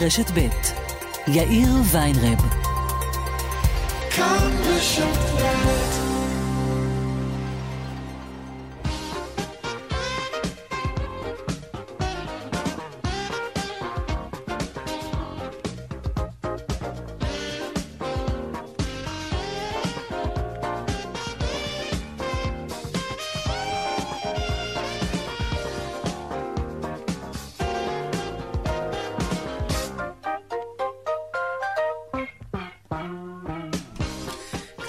רשת ב' יאיר ויינרב. כאן רשת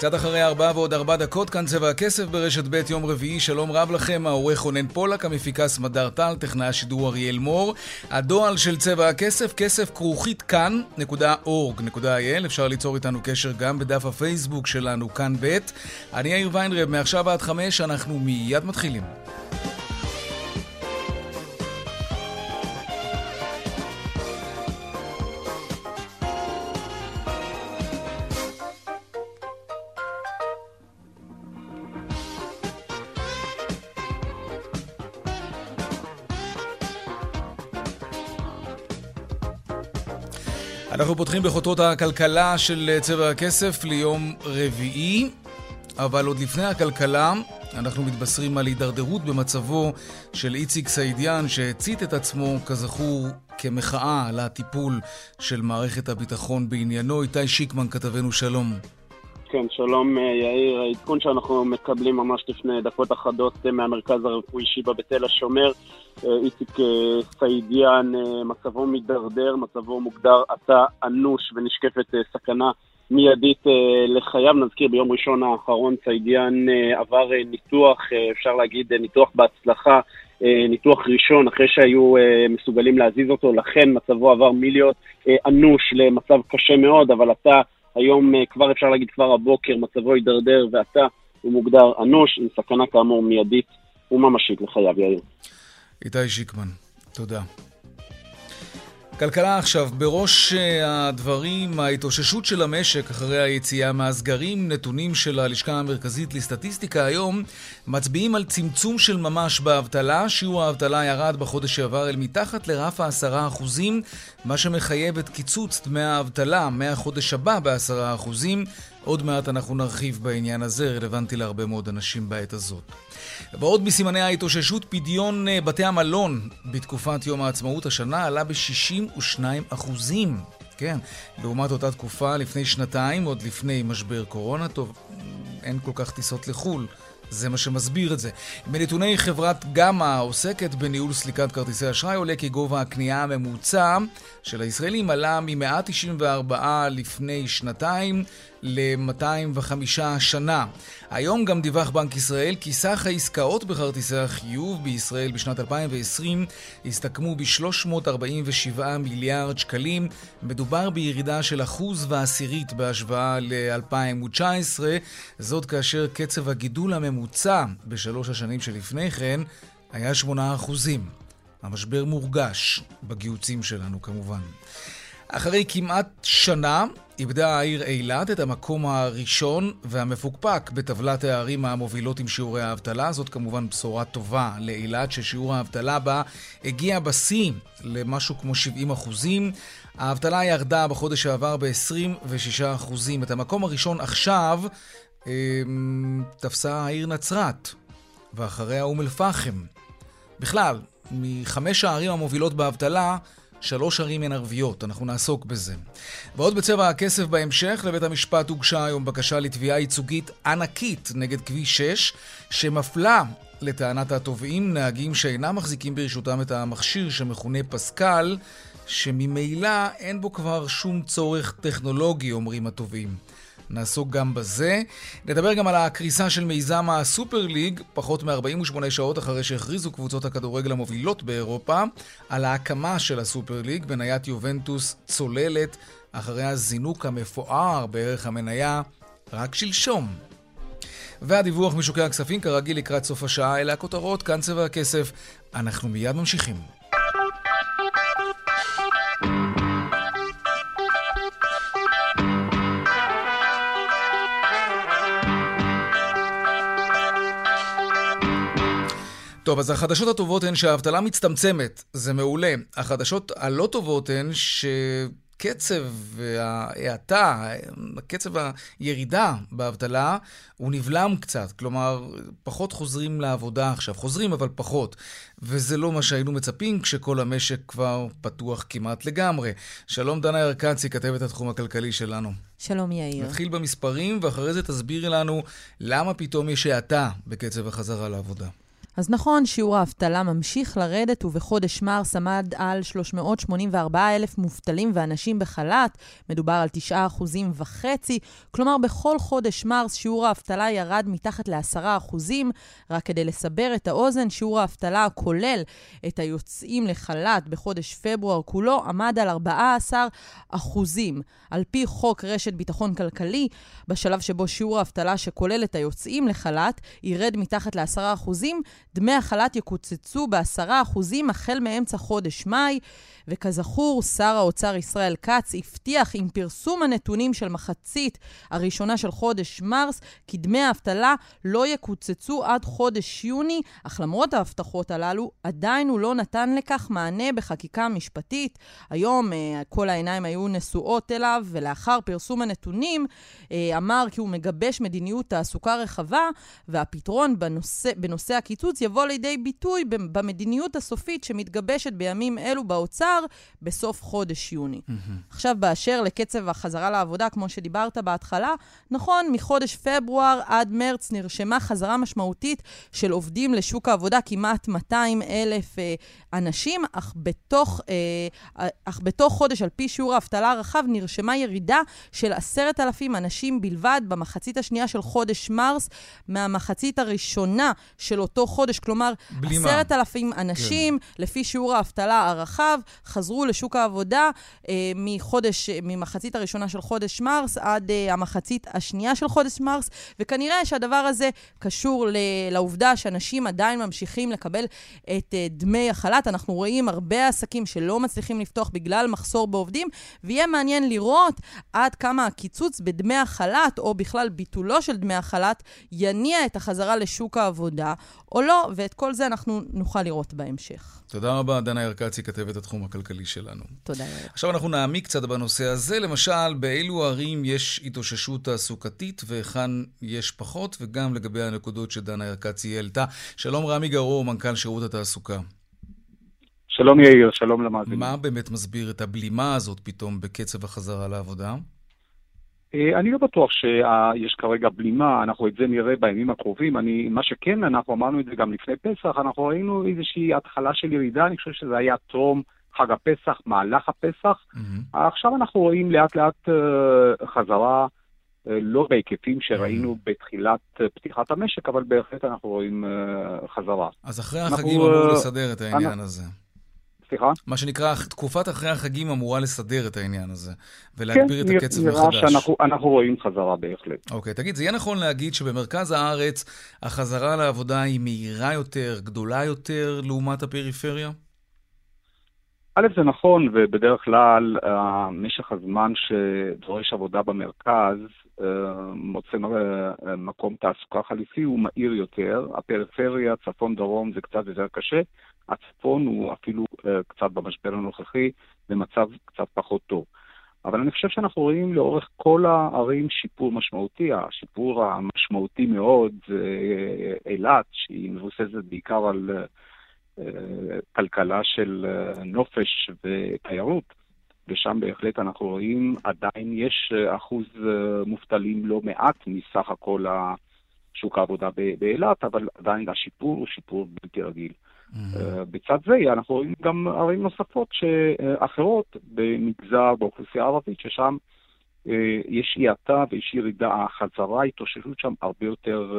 קצת אחרי ארבע ועוד ארבע דקות, כאן צבע הכסף ברשת ב' יום רביעי, שלום רב לכם, העורך רונן פולק, המפיקה סמדר טל, טכנאי השידור אריאל מור. הדועל של צבע הכסף, כסף כרוכית כאן.org.il, אפשר ליצור איתנו קשר גם בדף הפייסבוק שלנו, כאן ב'. אני יאיר ויינרב, מעכשיו עד חמש, אנחנו מיד מתחילים. פותחים בחוטות הכלכלה של צבע הכסף ליום רביעי, אבל עוד לפני הכלכלה, אנחנו מתבשרים על הידרדרות במצבו של איציק סעידיאן, שהצית את עצמו, כזכור, כמחאה על הטיפול של מערכת הביטחון בעניינו. איתי שיקמן, כתבנו שלום. כן, שלום אה, יאיר. העדכון שאנחנו מקבלים ממש לפני דקות אחדות אה, מהמרכז הרפואי שיבא בתל השומר, אה, איציק סעידיאן, מצבו מידרדר, מצבו מוגדר עתה אנוש ונשקפת סכנה מיידית לחייו. נזכיר, ביום ראשון האחרון סעידיאן עבר ניתוח, אפשר להגיד ניתוח בהצלחה, ניתוח ראשון אחרי שהיו מסוגלים להזיז אותו, לכן מצבו עבר מלהיות אנוש למצב קשה מאוד, אבל עתה... היום אה, כבר אפשר להגיד כבר הבוקר מצבו הידרדר ועתה הוא מוגדר אנוש עם סכנה כאמור מיידית וממשית לחייו, יאיר. איתי שיקמן, תודה. כלכלה עכשיו, בראש אה, הדברים, ההתאוששות של המשק אחרי היציאה מהסגרים, נתונים של הלשכה המרכזית לסטטיסטיקה היום מצביעים על צמצום של ממש באבטלה. שיעור האבטלה ירד בחודש שעבר אל מתחת לרף העשרה אחוזים, מה שמחייב את קיצוץ דמי האבטלה מהחודש הבא בעשרה אחוזים. עוד מעט אנחנו נרחיב בעניין הזה, רלוונטי להרבה מאוד אנשים בעת הזאת. ועוד מסימני ההתאוששות, פדיון אה, בתי המלון בתקופת יום העצמאות השנה עלה ב-62 אחוזים. כן, לעומת אותה תקופה לפני שנתיים, עוד לפני משבר קורונה, טוב, אין כל כך טיסות לחו"ל. זה מה שמסביר את זה. מנתוני חברת גמא העוסקת בניהול סליקת כרטיסי אשראי עולה כי גובה הקנייה הממוצע של הישראלים עלה מ-194 לפני שנתיים ל-205 שנה. היום גם דיווח בנק ישראל כי סך העסקאות בכרטיסי החיוב בישראל בשנת 2020 הסתכמו ב-347 מיליארד שקלים. מדובר בירידה של אחוז ועשירית בהשוואה ל-2019, זאת כאשר קצב הגידול הממוצע בשלוש השנים שלפני כן היה 8 אחוזים. המשבר מורגש בגיוצים שלנו כמובן. אחרי כמעט שנה איבדה העיר אילת את המקום הראשון והמפוקפק בטבלת הערים המובילות עם שיעורי האבטלה. זאת כמובן בשורה טובה לאילת, ששיעור האבטלה בה הגיע בשיא למשהו כמו 70 אחוזים. האבטלה ירדה בחודש שעבר ב-26 אחוזים. את המקום הראשון עכשיו אה, תפסה העיר נצרת, ואחריה אום אל-פחם. בכלל, מחמש הערים המובילות באבטלה, שלוש ערים הן ערביות, אנחנו נעסוק בזה. ועוד בצבע הכסף בהמשך, לבית המשפט הוגשה היום בקשה לתביעה ייצוגית ענקית נגד כביש 6, שמפלה לטענת התובעים נהגים שאינם מחזיקים ברשותם את המכשיר שמכונה פסקל, שממילא אין בו כבר שום צורך טכנולוגי, אומרים התובעים. נעסוק גם בזה. נדבר גם על הקריסה של מיזם הסופר ליג, פחות מ-48 שעות אחרי שהכריזו קבוצות הכדורגל המובילות באירופה, על ההקמה של הסופר ליג, בניית יובנטוס צוללת, אחרי הזינוק המפואר בערך המניה רק שלשום. והדיווח משוקי הכספים, כרגיל לקראת סוף השעה, אלה הכותרות, כאן צבע הכסף. אנחנו מיד ממשיכים. טוב, אז החדשות הטובות הן שהאבטלה מצטמצמת, זה מעולה. החדשות הלא טובות הן ש... קצב ההאטה, קצב הירידה באבטלה, הוא נבלם קצת. כלומר, פחות חוזרים לעבודה עכשיו. חוזרים, אבל פחות. וזה לא מה שהיינו מצפים כשכל המשק כבר פתוח כמעט לגמרי. שלום דנה ירקצי, כתבת התחום הכלכלי שלנו. שלום יאיר. נתחיל במספרים, ואחרי זה תסבירי לנו למה פתאום יש האטה בקצב החזרה לעבודה. אז נכון, שיעור האבטלה ממשיך לרדת, ובחודש מרס עמד על 384 אלף מובטלים ואנשים בחל"ת, מדובר על 9 אחוזים וחצי, כלומר בכל חודש מרס שיעור האבטלה ירד מתחת ל-10 אחוזים. רק כדי לסבר את האוזן, שיעור האבטלה הכולל את היוצאים לחל"ת בחודש פברואר כולו עמד על 14 אחוזים. על פי חוק רשת ביטחון כלכלי, בשלב שבו שיעור האבטלה שכולל את היוצאים לחל"ת ירד מתחת ל-10 אחוזים, דמי החל"ת יקוצצו ב-10% החל מאמצע חודש מאי, וכזכור, שר האוצר ישראל כץ הבטיח עם פרסום הנתונים של מחצית הראשונה של חודש מרס, כי דמי האבטלה לא יקוצצו עד חודש יוני, אך למרות ההבטחות הללו, עדיין הוא לא נתן לכך מענה בחקיקה משפטית. היום אה, כל העיניים היו נשואות אליו, ולאחר פרסום הנתונים, אה, אמר כי הוא מגבש מדיניות תעסוקה רחבה, והפתרון בנושא, בנושא הקיצוץ יבוא לידי ביטוי במדיניות הסופית שמתגבשת בימים אלו באוצר בסוף חודש יוני. Mm-hmm. עכשיו, באשר לקצב החזרה לעבודה, כמו שדיברת בהתחלה, נכון, מחודש פברואר עד מרץ נרשמה חזרה משמעותית של עובדים לשוק העבודה, כמעט 200 אלף אה, אנשים, אך בתוך, אה, אך בתוך חודש, על פי שיעור האבטלה הרחב, נרשמה ירידה של עשרת אלפים אנשים בלבד במחצית השנייה של חודש מרס, מהמחצית הראשונה של אותו חודש. כלומר, עשרת אלפים אנשים, כן. לפי שיעור האבטלה הרחב, חזרו לשוק העבודה אה, מחודש, ממחצית הראשונה של חודש מרס עד אה, המחצית השנייה של חודש מרס, וכנראה שהדבר הזה קשור ל- לעובדה שאנשים עדיין ממשיכים לקבל את אה, דמי החל"ת. אנחנו רואים הרבה עסקים שלא מצליחים לפתוח בגלל מחסור בעובדים, ויהיה מעניין לראות עד כמה הקיצוץ בדמי החל"ת, או בכלל ביטולו של דמי החל"ת, יניע את החזרה לשוק העבודה, או לא, ואת כל זה אנחנו נוכל לראות בהמשך. תודה רבה, דנה ירקצי, כתבת התחום הכלכלי שלנו. תודה, יאיר. עכשיו אנחנו נעמיק קצת בנושא הזה. למשל, באילו ערים יש התאוששות תעסוקתית והיכן יש פחות, וגם לגבי הנקודות שדנה ירקצי העלתה. שלום רמי גרור, מנכ"ל שירות התעסוקה. שלום יאיר, שלום למאזינים. מה באמת מסביר את הבלימה הזאת פתאום בקצב החזרה לעבודה? אה, אני לא בטוח שיש כרגע בלימה, אנחנו את זה נראה בימים הקרובים. אני, מה שכן, אנחנו אמרנו את זה גם לפני פסח, אנחנו ראינו איזושהי התחלה של ירידה, אני חושב שזה היה טרום חג הפסח, מהלך הפסח. Mm-hmm. עכשיו אנחנו רואים לאט לאט uh, חזרה, uh, לא בהיקפים שראינו mm-hmm. בתחילת uh, פתיחת המשק, אבל בהחלט אנחנו רואים חזרה. אז אחרי החגים אנחנו, אמור לסדר את העניין אני... הזה. סליחה? מה שנקרא, תקופת אחרי החגים אמורה לסדר את העניין הזה, ולהגביר כן, את הקצב מחדש. כן, נראה שאנחנו רואים חזרה בהחלט. אוקיי, תגיד, זה יהיה נכון להגיד שבמרכז הארץ החזרה לעבודה היא מהירה יותר, גדולה יותר, לעומת הפריפריה? א', זה נכון, ובדרך כלל uh, משך הזמן שדורש עבודה במרכז uh, מוצא uh, מקום תעסוקה חליפי הוא מהיר יותר. הפריפריה, צפון-דרום, זה קצת יותר קשה. הצפון הוא אפילו uh, קצת במשבר הנוכחי במצב קצת פחות טוב. אבל אני חושב שאנחנו רואים לאורך כל הערים שיפור משמעותי. השיפור המשמעותי מאוד זה אילת, שהיא מבוססת בעיקר על uh, כלכלה של נופש ותיירות, ושם בהחלט אנחנו רואים עדיין יש אחוז מובטלים לא מעט מסך הכל שוק העבודה באילת, אבל עדיין השיפור הוא שיפור בלתי רגיל. Mm-hmm. בצד זה אנחנו רואים גם ערים נוספות אחרות במגזר, באוכלוסייה הערבית, ששם אה, יש האטה ויש ירידה, החזרה, ההתאוששות שם הרבה יותר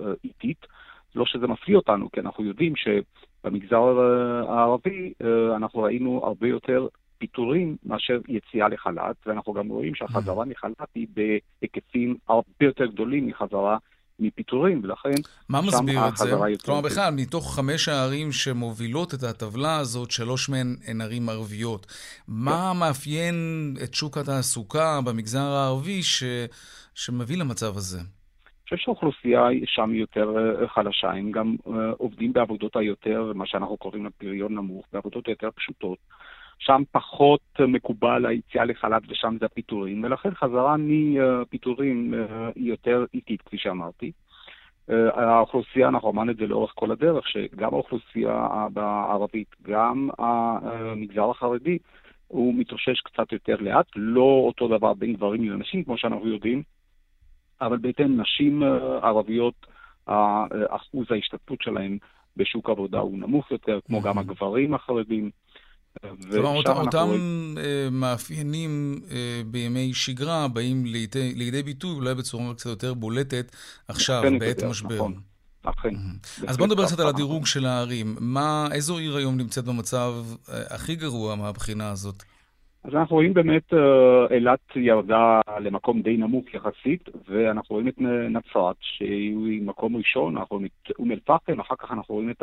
אה, איטית. לא שזה מפליא אותנו, כי אנחנו יודעים שבמגזר הערבי אנחנו ראינו הרבה יותר פיטורים מאשר יציאה לחל"ת, ואנחנו גם רואים שהחזרה mm-hmm. מחל"ת היא בהיקפים הרבה יותר גדולים מחזרה מפיטורים, ולכן מה מסביר את זה? כלומר, בכלל, מתוך חמש הערים שמובילות את הטבלה הזאת, שלוש מהן הן ערים ערביות. מה כן. מאפיין את שוק התעסוקה במגזר הערבי ש... שמביא למצב הזה? חושב שהאוכלוסייה שם יותר חלשה, הם גם עובדים בעבודות היותר, מה שאנחנו קוראים לפריון נמוך, בעבודות יותר פשוטות. שם פחות מקובל היציאה לחל"ת ושם זה הפיטורים, ולכן חזרה מפיטורים היא יותר איטית, כפי שאמרתי. האוכלוסייה, אנחנו אמרנו את זה לאורך כל הדרך, שגם האוכלוסייה הערבית, גם המגזר החרדי, הוא מתאושש קצת יותר לאט, לא אותו דבר בין גברים לנשים, כמו שאנחנו יודעים, אבל בהתאם נשים ערביות, אחוז ההשתתפות שלהם בשוק עבודה הוא נמוך יותר, כמו גם הגברים החרדים. כלומר, אותם, אותם רואים... אה, מאפיינים אה, בימי שגרה באים לידי, לידי ביטוי אולי בצורה קצת יותר בולטת עכשיו, בעת יותר, משבר. נכון. אכן. אז בוא נדבר קצת על הדירוג של הערים. מה, איזו עיר היום נמצאת במצב אה, הכי גרוע מהבחינה הזאת? אז אנחנו רואים באמת אילת ירדה למקום די נמוך יחסית, ואנחנו רואים את נצרת, שהיא מקום ראשון, אנחנו רואים את אום אל-פחם, אחר כך אנחנו רואים את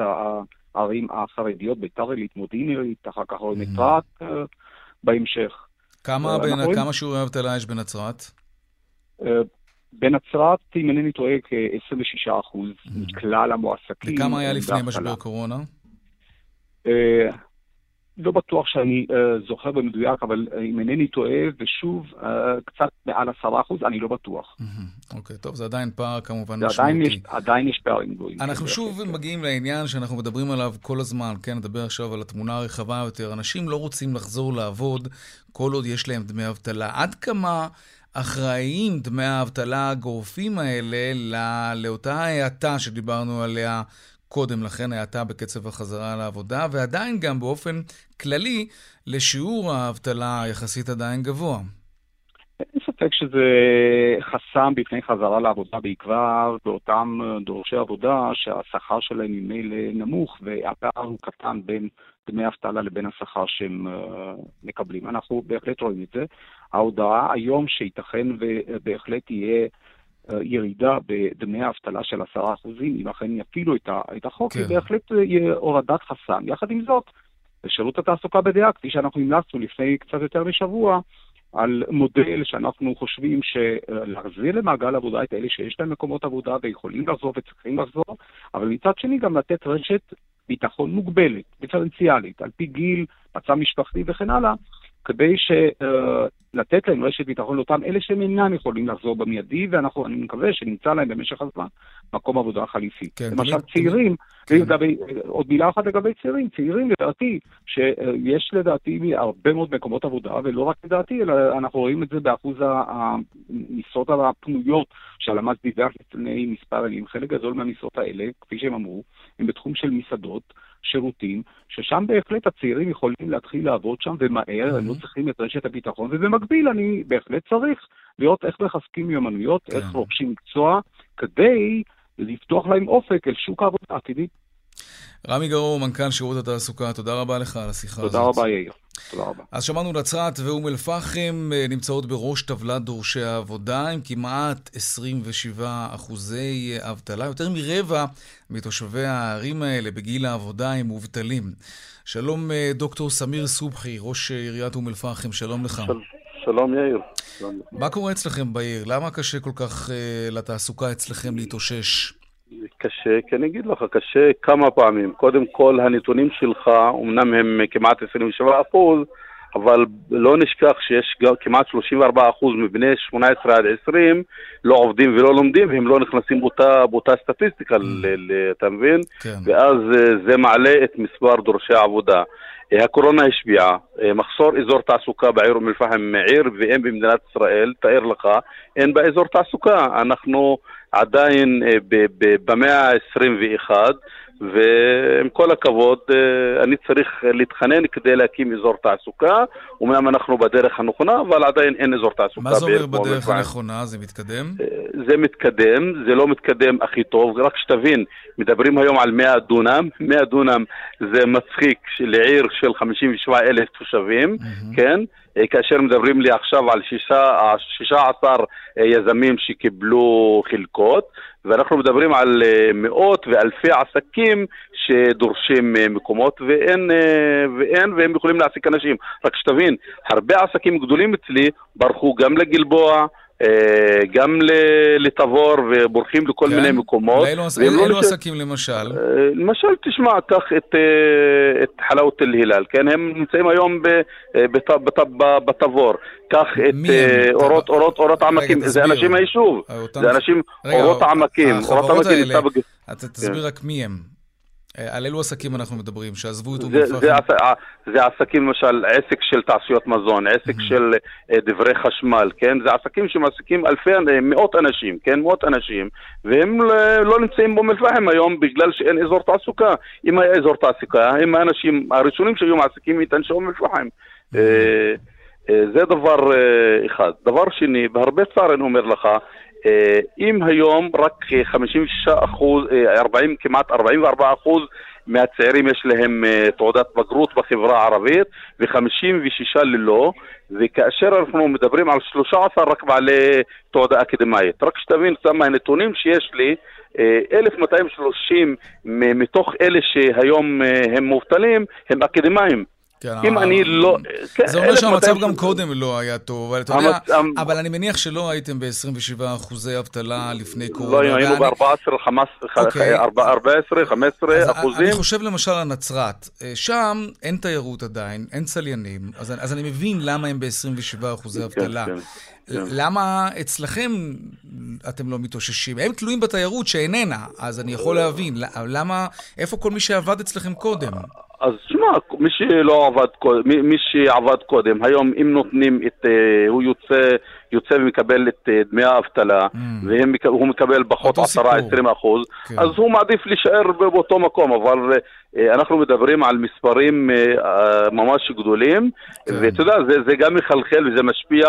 הערים החרדיות, ביתר עילית, מודיעין עילית, אחר כך רואים את. רהט אה, בהמשך. כמה, בין, רואים... כמה שיעורי אבטלה יש בנצרת? אה, בנצרת, אם אינני טועה, כ-26% mm. מכלל המועסקים. וכמה היה לפני משבר קורונה? לא בטוח שאני uh, זוכר במדויק, אבל uh, אם אינני טועה, ושוב, uh, קצת מעל עשרה אחוז, אני לא בטוח. אוקיי, okay, טוב, זה עדיין פער כמובן משמעותי. עדיין יש, עדיין יש פערים גבוהים. אנחנו שוב כן. מגיעים לעניין שאנחנו מדברים עליו כל הזמן, כן, נדבר עכשיו על התמונה הרחבה יותר. אנשים לא רוצים לחזור לעבוד כל עוד יש להם דמי אבטלה. עד כמה... אחראיים דמי האבטלה הגורפים האלה לא, לאותה האטה שדיברנו עליה קודם לכן האטה בקצב החזרה לעבודה, ועדיין גם באופן כללי לשיעור האבטלה יחסית עדיין גבוה. אין ספק שזה חסם בפני חזרה לעבודה בעיקר באותם דורשי עבודה שהשכר שלהם ממילא נמוך והפער הוא קטן בין דמי אבטלה לבין השכר שהם אה, מקבלים. אנחנו בהחלט רואים את זה. ההודעה היום שייתכן ובהחלט יהיה ירידה בדמי האבטלה של עשרה אחוזים, אם אכן יפעילו את החוק, כן. היא בהחלט יהיה הורדת חסם. יחד עם זאת, שירות התעסוקה בדעה, כפי שאנחנו המלצנו לפני קצת יותר משבוע, על מודל שאנחנו חושבים שלהחזיר למעגל עבודה את אלה שיש להם מקומות עבודה ויכולים לחזור וצריכים לחזור, אבל מצד שני גם לתת רשת ביטחון מוגבלת, דיפרנציאלית, על פי גיל, מצב משפחתי וכן הלאה, כדי ש, uh, לתת להם רשת ביטחון לאותם אלה שהם אינם יכולים לחזור במיידי, ואני מקווה שנמצא להם במשך הזמן מקום עבודה חליפי. כן, למשל תמיד, צעירים, כן. לגבי, עוד מילה אחת לגבי צעירים, צעירים לדעתי, שיש לדעתי הרבה מאוד מקומות עבודה, ולא רק לדעתי, אלא אנחנו רואים את זה באחוז המשרות הפנויות שהלמ"ס דיווח לפני מספר ימים. חלק גדול מהמשרות האלה, כפי שהם אמרו, הם בתחום של מסעדות. שירותים, ששם בהחלט הצעירים יכולים להתחיל לעבוד שם ומהר, הם לא צריכים את רשת הביטחון, ובמקביל אני בהחלט צריך לראות איך מחזקים מיומנויות, איך כן. רוכשים מקצוע, כדי לפתוח להם אופק אל שוק העבודה העתידי. רמי גרור, מנכ"ל שירות התעסוקה, תודה רבה לך על השיחה תודה הזאת. תודה רבה, יאיר. תודה רבה. אז שמענו נצרת ואום אל-פחם אה, נמצאות בראש טבלת דורשי העבודה עם כמעט 27 אחוזי אבטלה. יותר מרבע מתושבי הערים האלה בגיל העבודה הם מובטלים. שלום אה, דוקטור סמיר סובחי, ראש עיריית אום אל-פחם, שלום לך. של... שלום יאיר. מה קורה אצלכם בעיר? למה קשה כל כך uh, לתעסוקה אצלכם להתאושש? קשה, כי אני אגיד לך, קשה כמה פעמים. קודם כל, הנתונים שלך, אמנם הם כמעט 27 אחוז, אבל לא נשכח שיש כמעט 34 אחוז מבני 18 עד 20 לא עובדים ולא לומדים, והם לא נכנסים באותה, באותה סטטיסטיקה, mm. אתה מבין? כן. ואז אה, זה מעלה את מספר דורשי העבודה. אה, הקורונה השפיעה, אה, מחסור אזור תעסוקה בעיר אום אל-פחם, עיר ואם במדינת ישראל, תאר לך, אין בה אזור תעסוקה. אנחנו עדיין אה, במאה ה-21, ועם כל הכבוד, אה, אני צריך להתחנן כדי להקים אזור תעסוקה. אומנם אנחנו בדרך הנכונה, אבל עדיין אין אזור תעסוקה. מה זה אומר בדרך הנכונה? זה מתקדם? אה, זה מתקדם, זה לא מתקדם הכי טוב. רק שתבין, מדברים היום על 100 דונם. 100 דונם זה מצחיק לעיר של 57 אלף תושבים, mm-hmm. כן? אה, כאשר מדברים לי עכשיו על 16 יזמים שקיבלו חלקות, ואנחנו מדברים על אה, מאות ואלפי עסקים שדורשים אה, מקומות ואין, ואין והם יכולים להעסיק אנשים. רק שתבין, הרבה עסקים גדולים אצלי ברחו גם לגלבוע, אה, גם לתבור ובורחים לכל כן. מיני מקומות. אילו, אילו לא עסקים למשל? אה, למשל, תשמע, קח את, אה, את חלאות אל-הילל, כן? הם נמצאים היום בתבור. קח את אורות, אורות, אורות עמקים, זה אנשים מהיישוב. זה אנשים, אורות העמקים. אורות העמקים אתה תסביר רק מי הם. אה, על אילו עסקים אנחנו מדברים, שעזבו את אום אל-פחם? זה, זה, זה עסקים, למשל, עסק של תעשיות מזון, עסק mm-hmm. של uh, דברי חשמל, כן? זה עסקים שמעסיקים אלפי, מאות אנשים, כן? מאות אנשים, והם לא, נמצאים באום אל-פחם היום בגלל שאין אזור תעסוקה. אם היה אזור תעסוקה, הם האנשים הראשונים שהיו מעסיקים איתן של אום אל-פחם. Mm-hmm. זה דבר אחד. דבר שני, בהרבה צער אני אומר לך, אה, אם היום רק 56 אחוז, 40, אה, כמעט 44 אחוז מהצעירים יש להם אה, תעודת בגרות בחברה הערבית ו-56 ללא, וכאשר אנחנו מדברים על 13 רק בעלי תעודה אקדמאית. רק שתבין קצת מהנתונים שיש לי, 1,230 מתוך אלה שהיום הם מובטלים הם אקדמאים. כן, אם אני לא... כן, זה אומר שהמצב גם קודם לא היה טוב, אבל אתה יודע, אבל אני מניח שלא הייתם ב-27 אחוזי אבטלה לפני קורונה. לא, היינו ב-14, 15 אוקיי. אחוזים. אני חושב למשל על נצרת, אה, שם אין תיירות עדיין, אין צליינים, אז אני מבין למה הם ב-27 אחוזי כן, אבטלה. למה אצלכם אתם לא מתאוששים? הם תלויים בתיירות שאיננה, אז אני יכול להבין. למה, איפה כל מי שעבד אצלכם קודם? אז שמע, מי שלא עבד קודם, מי, מי שעבד קודם, היום אם נותנים את, אה, הוא יוצא, יוצא ומקבל את אה, דמי האבטלה, mm. והוא מקבל פחות 10-20 אחוז, כן. אז הוא מעדיף להישאר באותו מקום, אבל אה, אנחנו מדברים על מספרים ממש גדולים, כן. ואתה יודע, זה, זה גם מחלחל וזה משפיע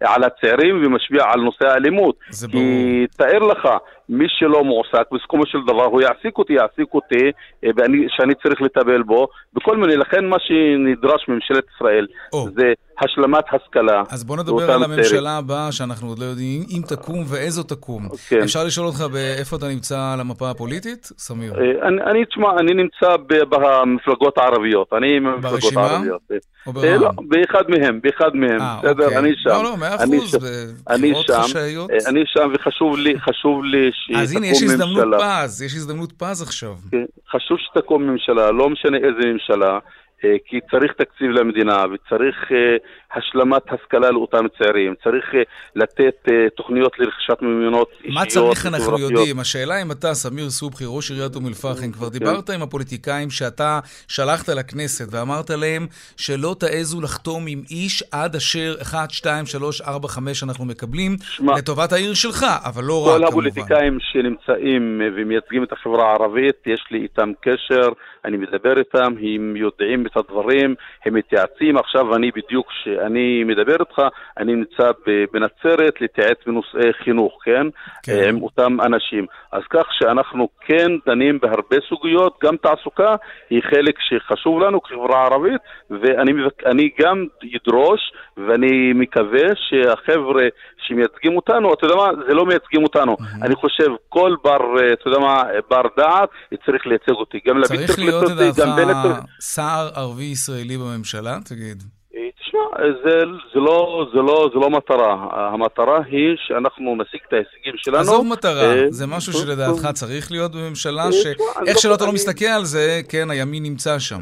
על הצעירים ומשפיע על נושא האלימות. כי תאר לך, מי שלא מועסק, בסיכומו של דבר הוא יעסיק אותי, יעסיק אותי, אה, ואני, שאני צריך לטפל בו, בכל מיני, לכן מה שנדרש מממשלת ישראל oh. זה השלמת השכלה. אז בוא נדבר על הממשלה הבאה, שאנחנו עוד לא יודעים אם תקום ואיזו תקום. כן. אפשר לשאול אותך באיפה אתה נמצא על המפה הפוליטית, סמיר? אה, אני, אני תשמע, אני נמצא במפלגות הערביות. אני במפלגות הערביות. או ברע"מ? אה, לא, באחד מהם, באחד מהם, בסדר? אוקיי. אני שם. לא, לא, מאה אחוז, בבחירות חשאיות. אני שם, וחשוב לי, חשוב לי אז הנה, יש הזדמנות פז, יש הזדמנות פז עכשיו. כן, חשוב שתקום ממשלה, לא משנה איזה ממשלה. אה, כי צריך תקציב למדינה וצריך אה, השלמת השכלה לאותם צעירים, צריך אה, לתת תוכניות לרכישת מיומנות אישיות. מה צריך אנחנו יודעים? השאלה אם אתה, סמיר סובחי, ראש עיריית אום אל-פחם, כבר כן. דיברת עם הפוליטיקאים שאתה שלחת לכנסת ואמרת להם שלא תעזו לחתום עם איש עד אשר 1, 2, 3, 4, 5 אנחנו מקבלים שמה, לטובת העיר שלך, אבל לא רק כמובן. כל הפוליטיקאים שנמצאים ומייצגים את החברה הערבית, יש לי איתם קשר, אני מדבר איתם, הם יודעים את הדברים, הם מתייעצים. עכשיו אני בדיוק, כשאני מדבר איתך, אני נמצא בנצרת להתייעץ בנושאי חינוך, כן? כן? עם אותם אנשים. אז כך שאנחנו כן דנים בהרבה סוגיות, גם תעסוקה היא חלק שחשוב לנו כחברה ערבית, ואני גם אדרוש, ואני מקווה שהחבר'ה שמייצגים אותנו, אתה יודע מה, זה לא מייצגים אותנו. Mm-hmm. אני חושב כל בר, אתה יודע מה, בר דעת, צריך לייצג אותי. גם צריך להיות, לדעתך, שר ערבי ישראלי בממשלה? תגיד. אה, תשמע, זה, זה, לא, זה, לא, זה לא מטרה. המטרה היא שאנחנו נשיג את ההישגים שלנו. עזוב מטרה, אה, זה משהו שלדעתך צריך להיות בממשלה, אה, שאיך לא שלא אתה לא מסתכל על זה, כן, הימין נמצא שם.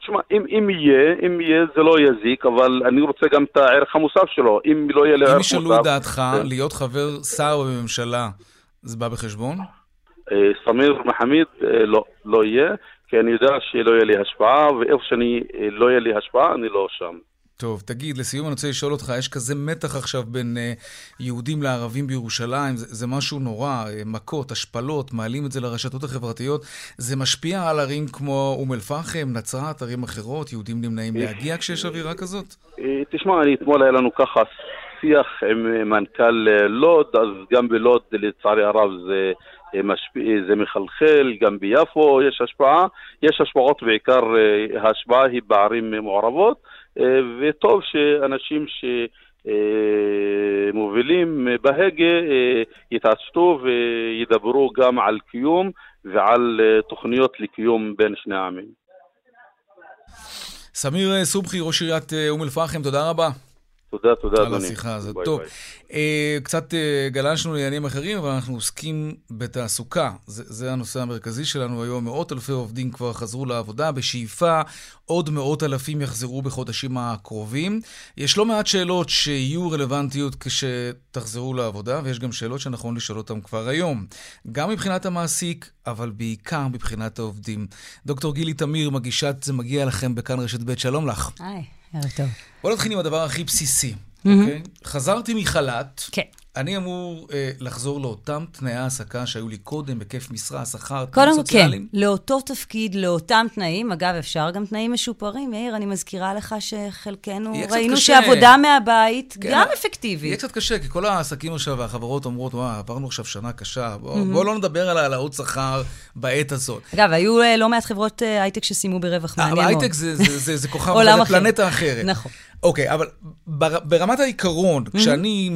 תשמע, אם, אם יהיה, אם יהיה זה לא יזיק, אבל אני רוצה גם את הערך המוסף שלו. אם לא יהיה לי ערך מוסף... אם ישאלו את דעתך, כן. להיות חבר שר בממשלה, זה בא בחשבון? סמיר מחמיד, לא, לא יהיה. כי אני יודע שלא יהיה לי השפעה, ואיפה שאני אה, לא יהיה לי השפעה, אני לא שם. טוב, תגיד, לסיום אני רוצה לשאול אותך, יש כזה מתח עכשיו בין uh, יהודים לערבים בירושלים, זה, זה משהו נורא, uh, מכות, השפלות, מעלים את זה לרשתות החברתיות. זה משפיע על ערים כמו אום אל-פחם, נצרת, ערים אחרות, יהודים נמנעים להגיע כשיש אווירה כזאת? תשמע, אני, אתמול היה לנו ככה שיח עם מנכ"ל לוד, אז גם בלוד, לצערי הרב, זה... משפיע, זה מחלחל, גם ביפו יש השפעה, יש השפעות בעיקר, אה, ההשפעה היא בערים מעורבות, אה, וטוב שאנשים שמובילים בהגה אה, יתעשתו וידברו גם על קיום ועל תוכניות לקיום בין שני העמים. סמיר סובחי, ראש עיריית אום אל-פחם, תודה רבה. תודה, תודה, אדוני. על השיחה הזאת. ביי, טוב, ביי. אה, קצת אה, גלשנו לעניינים אחרים, אבל אנחנו עוסקים בתעסוקה. זה, זה הנושא המרכזי שלנו היום. מאות אלפי עובדים כבר חזרו לעבודה, בשאיפה עוד מאות אלפים יחזרו בחודשים הקרובים. יש לא מעט שאלות שיהיו רלוונטיות כשתחזרו לעבודה, ויש גם שאלות שנכון לשאול אותן כבר היום. גם מבחינת המעסיק, אבל בעיקר מבחינת העובדים. דוקטור גילי תמיר, מגישת זה מגיע לכם בכאן רשת ב', שלום לך. היי, ערב טוב. בוא נתחיל עם הדבר הכי בסיסי. אוקיי? חזרתי מחל"ת, כן. אני אמור אה, לחזור לאותם תנאי העסקה שהיו לי קודם, היקף משרה, שכר, תנאים קודם כל, כן, סוציאליים? לאותו תפקיד, לאותם תנאים. אגב, אפשר גם תנאים משופרים. יאיר, אני מזכירה לך שחלקנו ראינו קשה. שעבודה מהבית כן, גם אבל- יהיה אפקטיבית. קצת קשה, כי כל העסקים עכשיו והחברות אומרות, וואו, עברנו עכשיו שנה קשה, בואו בוא לא נדבר על העלאות שכר בעת הזאת. אגב, היו אה, לא מעט חברות אה, הייטק שסיימו ברווח אה, מעניין מאוד. הייטק זה, זה, זה, זה כוכב, עולם זה. פלנטה אחרת. נכון. אוקיי, אבל בר, ברמת העיקרון, כשאני...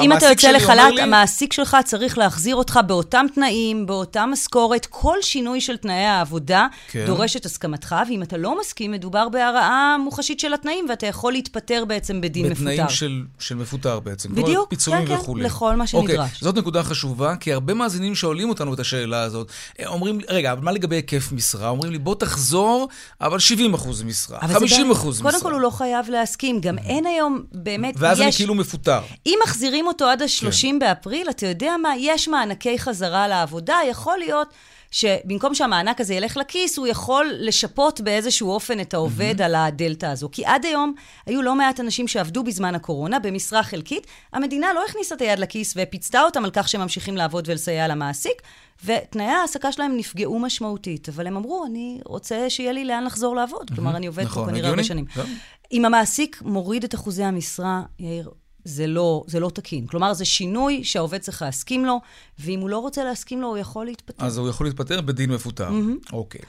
אם אתה יוצא לחל"ת, לי- המעסיק שלך צריך להחזיר אותך באותם תנאים, באותה משכורת. כל שינוי של תנאי העבודה כן. דורש את הסכמתך, ואם אתה לא מסכים, מדובר בהרעה מוחשית של התנאים, ואתה יכול להתפטר בעצם בדין מפוטר. בתנאים של, של מפוטר בעצם. בדיוק, פיצויים כן, כן, וכולי. לכל מה אוקיי, שנדרש. זאת נקודה חשובה, כי הרבה מאזינים שואלים אותנו את השאלה הזאת. אה, אומרים רגע, אבל מה לגבי היקף משרה? אומרים לי, בוא תחזור, אבל 70 אחוז משרה, אבל זה 50 די- אחוז משרה. קודם כל, הוא לא חייב להסכים. גם אין היום, באמת, ואז אני יש... כאילו מפוטר. אם מחזירים אותו עד ה-30 כן. באפריל, אתה יודע מה? יש מענקי חזרה לעבודה. יכול להיות שבמקום שהמענק הזה ילך לכיס, הוא יכול לשפות באיזשהו אופן את העובד על הדלתא הזו. כי עד היום היו לא מעט אנשים שעבדו בזמן הקורונה במשרה חלקית. המדינה לא הכניסה את היד לכיס ופיצתה אותם על כך שהם ממשיכים לעבוד ולסייע למעסיק, ותנאי ההעסקה שלהם נפגעו משמעותית. אבל הם אמרו, אני רוצה שיהיה לי לאן לחזור לעבוד. כלומר, אני עובד נכון, פה כנראה. הרבה שנים. אם המעסיק מוריד את אחוזי המשרה, יאיר, זה לא, זה לא תקין. כלומר, זה שינוי שהעובד צריך להסכים לו, ואם הוא לא רוצה להסכים לו, הוא יכול להתפטר. אז הוא יכול להתפטר בדין מפוטר. אוקיי.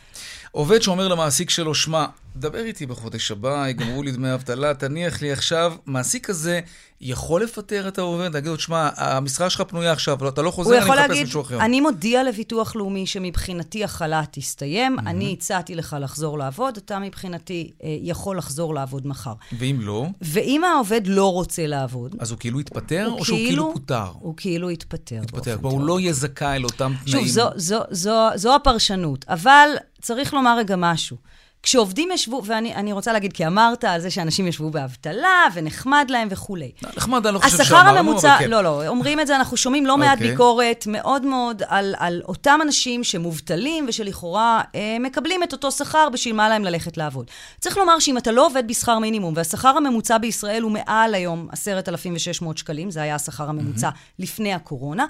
עובד שאומר למעסיק שלו, שמע, דבר איתי בחודש הבא, יגמרו לי דמי אבטלה, תניח לי עכשיו, מעסיק כזה יכול לפטר את העובד, להגיד לו, שמע, המשרה שלך פנויה עכשיו, אתה לא חוזר, הוא אני יכול מחפש להגיד, מישהו אחר. אני מודיע לביטוח לאומי שמבחינתי החל"ת הסתיים, אני הצעתי לך לחזור לעבוד, אתה מבחינתי אה, יכול לחזור לעבוד מחר. ואם לא, ואם העובד לא רוצה לעבוד, אז הוא כאילו יתפטר, הוא או שהוא כאילו פוטר? הוא כאילו. יתפטר, באופן כלומר, הוא לא יהיה זכאי לאותם שוב, תנאים. זו, זו, זו, זו הפרשנות. אבל צריך לומר רגע משהו. כשעובדים ישבו, ואני אני רוצה להגיד, כי אמרת על זה שאנשים ישבו באבטלה, ונחמד להם וכולי. נחמד, אני לא חושב השכר שאמרנו, הממוצע, אבל כן. לא, לא, אומרים את זה, אנחנו שומעים לא מעט אוקיי. ביקורת מאוד מאוד על, על אותם אנשים שמובטלים ושלכאורה אה, מקבלים את אותו שכר בשביל מה להם ללכת לעבוד. צריך לומר שאם אתה לא עובד בשכר מינימום, והשכר הממוצע בישראל הוא מעל היום 10,600 שקלים, זה היה השכר הממוצע לפני הקורונה,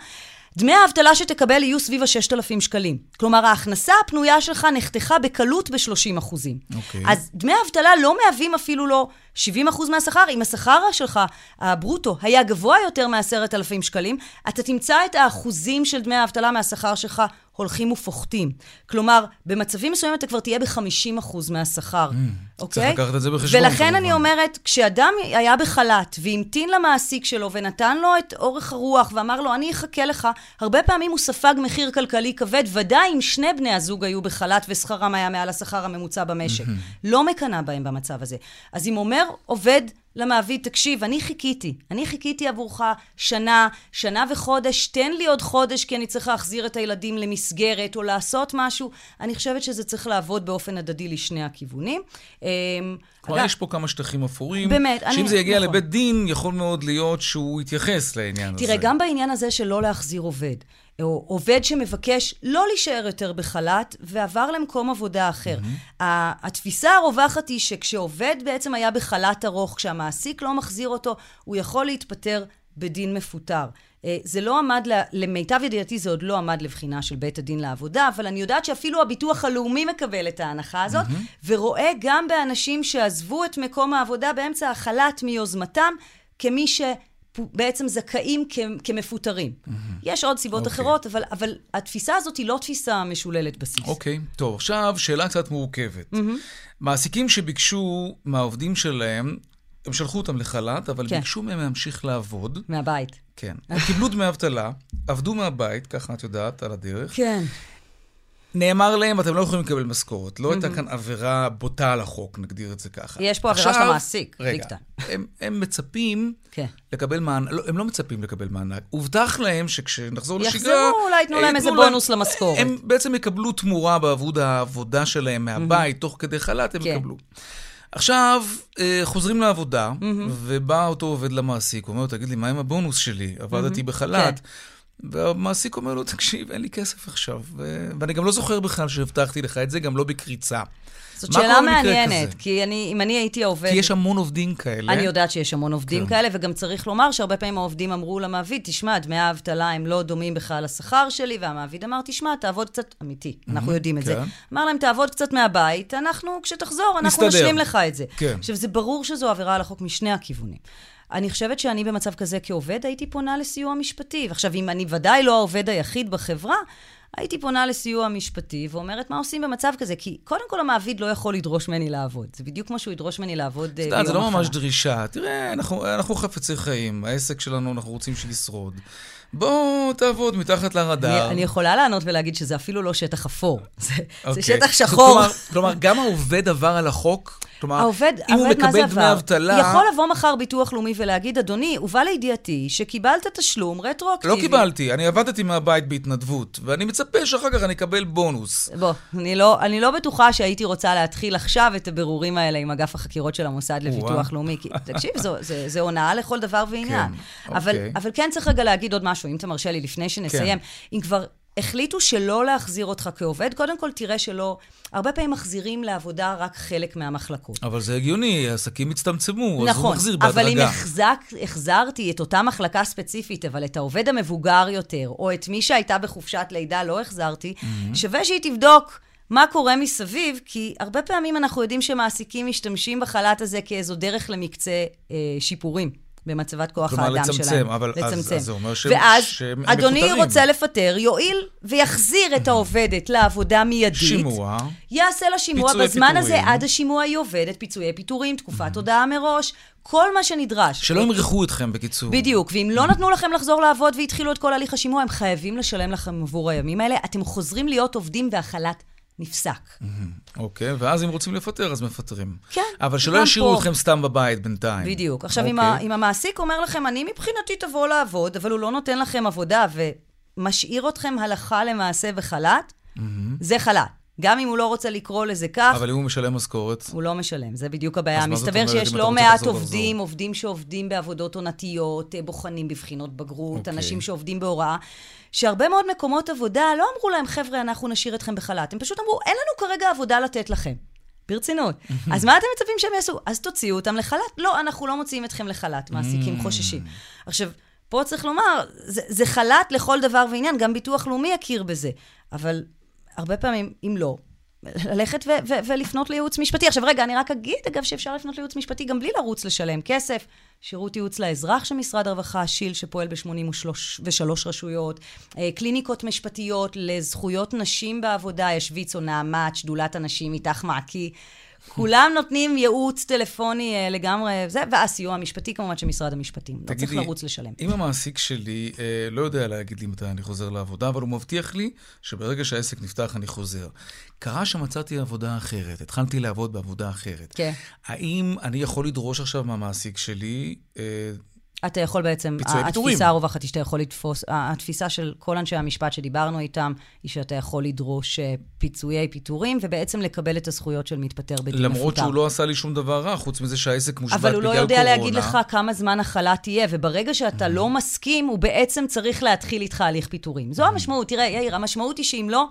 דמי האבטלה שתקבל יהיו סביב ה-6,000 שקלים. כלומר, ההכנסה הפנויה שלך נחתכה בקלות ב-30 אחוזים. אוקיי. אז דמי האבטלה לא מהווים אפילו לא 70 אחוז מהשכר. אם השכר שלך, הברוטו, היה גבוה יותר מ-10,000 שקלים, אתה תמצא את האחוזים של דמי האבטלה מהשכר שלך הולכים ופוחתים. כלומר, במצבים מסוימים אתה כבר תהיה ב-50 אחוז מהשכר, אוקיי? צריך לקחת את זה בחשבון, ולכן כמובן. אני אומרת, כשאדם היה בחל"ת והמתין למעסיק שלו ונתן לו את אורך הרוח ואמר לו, אני אחכה לך, הרבה פעמים הוא ספג מחיר כלכלי כבד, ודאי אם שני בני הזוג היו בחל"ת ושכרם היה מעל השכר הממוצע במשק. לא מקנא בהם במצב הזה. אז אם אומר עובד למעביד, תקשיב, אני חיכיתי. אני חיכיתי עבורך שנה, שנה וחודש, תן לי עוד חודש כי אני צריך להחזיר את הילדים למסגרת או לעשות משהו. אני חושבת שזה צריך לעבוד באופן הדדי לשני הכיוונים. אמ, כלומר, אגב, יש פה כמה שטחים אפורים. באמת, שאם אני- זה יגיע נכון. לבית דין, יכול מאוד להיות שהוא יתייחס לעניין הזה. תראה, גם בעניין הזה של לא להחזיר עובד, או עובד שמבקש לא להישאר יותר בחל"ת ועבר למקום עבודה אחר. ה- התפיסה הרווחת היא שכשעובד בעצם היה בחל"ת ארוך, כשהמעסיק לא מחזיר אותו, הוא יכול להתפטר בדין מפוטר. אה, זה לא עמד, למיטב ידיעתי זה עוד לא עמד לבחינה של בית הדין לעבודה, אבל אני יודעת שאפילו הביטוח הלאומי מקבל את ההנחה הזאת, ורואה גם באנשים שעזבו את מקום העבודה באמצע החל"ת מיוזמתם, כמי ש... בעצם זכאים כ- כמפוטרים. יש עוד סיבות אוקיי. אחרות, אבל, אבל התפיסה הזאת היא לא תפיסה משוללת בסיס. אוקיי, טוב, עכשיו שאלה קצת מורכבת. מעסיקים שביקשו מהעובדים שלהם, הם שלחו אותם לחל"ת, אבל כן. ביקשו מהם להמשיך לעבוד. מהבית. כן. הם קיבלו דמי אבטלה, עבדו מהבית, ככה את יודעת, על הדרך. כן. נאמר להם, אתם לא יכולים לקבל משכורת. לא הייתה כאן עבירה בוטה על החוק, נגדיר את זה ככה. יש פה עבירה של המעסיק, רגע. הם, הם מצפים כן. לקבל מענק, לא, הם לא מצפים לקבל מענק. הובטח להם שכשנחזור לשגרה... יחזרו, אולי ייתנו להם איזה בונוס למשכורת. הם בעצם יקבלו תמורה בעבוד העבודה שלהם מהבית, תוך כדי חל"ת הם כן. יקבלו. עכשיו, אה, חוזרים לעבודה, ובא אותו עובד למעסיק, הוא אומר תגיד לי, מה עם הבונוס שלי? עבדתי בחל"ת. כן. והמעסיק אומר לו, תקשיב, אין לי כסף עכשיו. ו- ואני גם לא זוכר בכלל שהבטחתי לך את זה, גם לא בקריצה. זאת שאלה מעניינת, כזה? כי אני, אם אני הייתי העובד... כי יש המון עובדים כאלה. אני יודעת שיש המון עובדים כן. כאלה, וגם צריך לומר שהרבה פעמים העובדים אמרו למעביד, תשמע, דמי האבטלה הם לא דומים בכלל לשכר שלי, והמעביד אמר, תשמע, תעבוד קצת, אמיתי, אנחנו יודעים את זה. כן. אמר להם, תעבוד קצת מהבית, אנחנו, כשתחזור, אנחנו. נשלים לך את זה. כן. עכשיו, זה ברור שזו עבירה על החוק משני הכיוונים. אני חושבת שאני במצב כזה כעובד, הייתי פונה לסיוע משפטי. ועכשיו, אם אני ודאי לא העובד היחיד בחברה, הייתי פונה לסיוע משפטי ואומרת, מה עושים במצב כזה? כי קודם כל המעביד לא יכול לדרוש ממני לעבוד. זה בדיוק כמו שהוא ידרוש ממני לעבוד אה, ביום יודעת, זה לא ממש. דרישה. תראה, אנחנו, אנחנו חפצי חיים, העסק שלנו, אנחנו רוצים שישרוד. בוא תעבוד מתחת לרדאר. אני, אני יכולה לענות ולהגיד שזה אפילו לא שטח אפור. זה, זה אוקיי. שטח שחור. כלומר, כלומר, גם העובד עבר על החוק? כלומר, העובד, אם הוא מקבל דמי? אבטלה... יכול לבוא מחר ביטוח לאומי ולהגיד, אדוני, הובא לידיעתי שקיבלת תשלום רטרואקטיבי. לא קיבלתי, אני עבדתי מהבית בהתנדבות, ואני מצפה שאחר כך אני אקבל בונוס. בוא, אני לא, אני לא בטוחה שהייתי רוצה להתחיל עכשיו את הבירורים האלה עם אגף החקירות של המוסד לביטוח. לאומי. כי, תקשיב, זו, זה, זה הונאה לכל דבר ועניין. כן, אבל, אוקיי. אבל כן צריך רגע להגיד עוד משהו, אם אתה מרשה לי, לפני שנסיים. כן. אם כבר החליטו שלא להחזיר אותך כעובד, קודם כל תראה שלא... הרבה פעמים מחזירים לעבודה רק חלק מהמחלקות. אבל זה הגיוני, העסקים הצטמצמו, אז הוא נכון, מחזיר אבל אם בהדרגה. החזק, החזרתי את אותה מחלקה ספציפית, אבל את העובד המבוגר יותר, או את מי שהייתה בחופשת לידה לא החזרתי, Mm-hmm. שווה שהיא תבדוק מה קורה מסביב, כי הרבה פעמים אנחנו יודעים שמעסיקים משתמשים בחל"ת הזה כאיזו דרך למקצה אה, שיפורים. במצבת כוח כלומר, האדם לצמצם, שלהם. אבל אז- לצמצם. אז זה אומר שהם- ואז, שהם אדוני מפוטרים. רוצה לפטר, יואיל ויחזיר את העובדת לעבודה מיידית. שימוע. יעשה לה שימוע. בזמן פיטורים. הזה, עד השימוע היא עובדת, פיצויי פיטורים, תקופת הודעה מראש, כל מה שנדרש. שלא ימרחו אתכם, בקיצור. בדיוק, ואם לא נתנו לכם לחזור לעבוד והתחילו את כל הליך השימוע, הם חייבים לשלם לכם עבור הימים האלה. אתם חוזרים להיות עובדים והחל"ת נפסק. אוקיי, ואז אם רוצים לפטר, אז מפטרים. כן, אבל שלא ישאירו פה. אתכם סתם בבית בינתיים. בדיוק. עכשיו, אם, ה, אוקיי. אם המעסיק אומר לכם, אני מבחינתי תבוא לעבוד, אבל הוא לא נותן לכם עבודה ומשאיר אתכם הלכה למעשה בחל"ת, זה חל"ת. גם אם הוא לא רוצה לקרוא לזה כך, אבל אם הוא משלם משכורת, הוא לא משלם, זה בדיוק הבעיה. מסתבר שיש לא מעט עובדים, לחזור? עובדים שעובדים בעבודות עונתיות, אה, בוחנים בבחינות בגרות, אוקיי. אנשים שעובדים בהוראה, שהרבה מאוד מקומות עבודה לא אמרו להם, חבר'ה, אנחנו נשאיר אתכם בחל"ת. הם פשוט אמרו, אין לנו כרגע עבודה לתת לכם. ברצינות. אז מה אתם מצפים שהם יעשו? אז תוציאו אותם לחל"ת. לא, אנחנו לא מוציאים אתכם לחל"ת, מעסיקים חוששים. עכשיו, פה צריך לומר, זה, זה חל"ת לכל דבר ועניין, גם ביטוח לאומי יכיר בזה. אבל הרבה פעמים, אם לא, ללכת ו- ו- ולפנות לייעוץ משפטי. עכשיו, רגע, אני רק אגיד, אגב, שאפשר לפנות לייעוץ משפטי גם בלי לרוץ לשלם כסף. שירות ייעוץ לאזרח של משרד הרווחה, שיל, שפועל ב-83 רשויות, אה, קליניקות משפטיות לזכויות נשים בעבודה, יש ויצו, נעמת, שדולת הנשים, איתך מעקי. כולם נותנים ייעוץ טלפוני אה, לגמרי, זה, והסיוע המשפטי כמובן של משרד המשפטים. לא צריך לרוץ לשלם. אם המעסיק שלי אה, לא יודע להגיד לי מתי אני חוזר לעבודה, אבל הוא מבטיח לי שברגע שהעסק נפתח אני חוזר. קרה שמצאתי עבודה אחרת, התחלתי לעבוד בעבודה אחרת. כן. האם אני יכול לדרוש עכשיו מהמעסיק שלי, אה, אתה יכול בעצם. התפיסה הרווחת היא שאתה יכול לתפוס, התפיסה של כל אנשי המשפט שדיברנו איתם, היא שאתה יכול לדרוש אה, פיצויי פיטורים, ובעצם לקבל את הזכויות של מתפטר בדין מפוטר. למרות שהוא לא עשה לי שום דבר רע, חוץ מזה שהעסק מושבת אבל בגלל הוא קורונה. לא יודע להגיד לך כמה זמן החל"ת תהיה, וברגע שאתה לא מסכים, הוא בעצם צריך להתחיל איתך הליך פיטורים. זו המשמעות. תראה, יאיר, המשמעות היא שאם לא,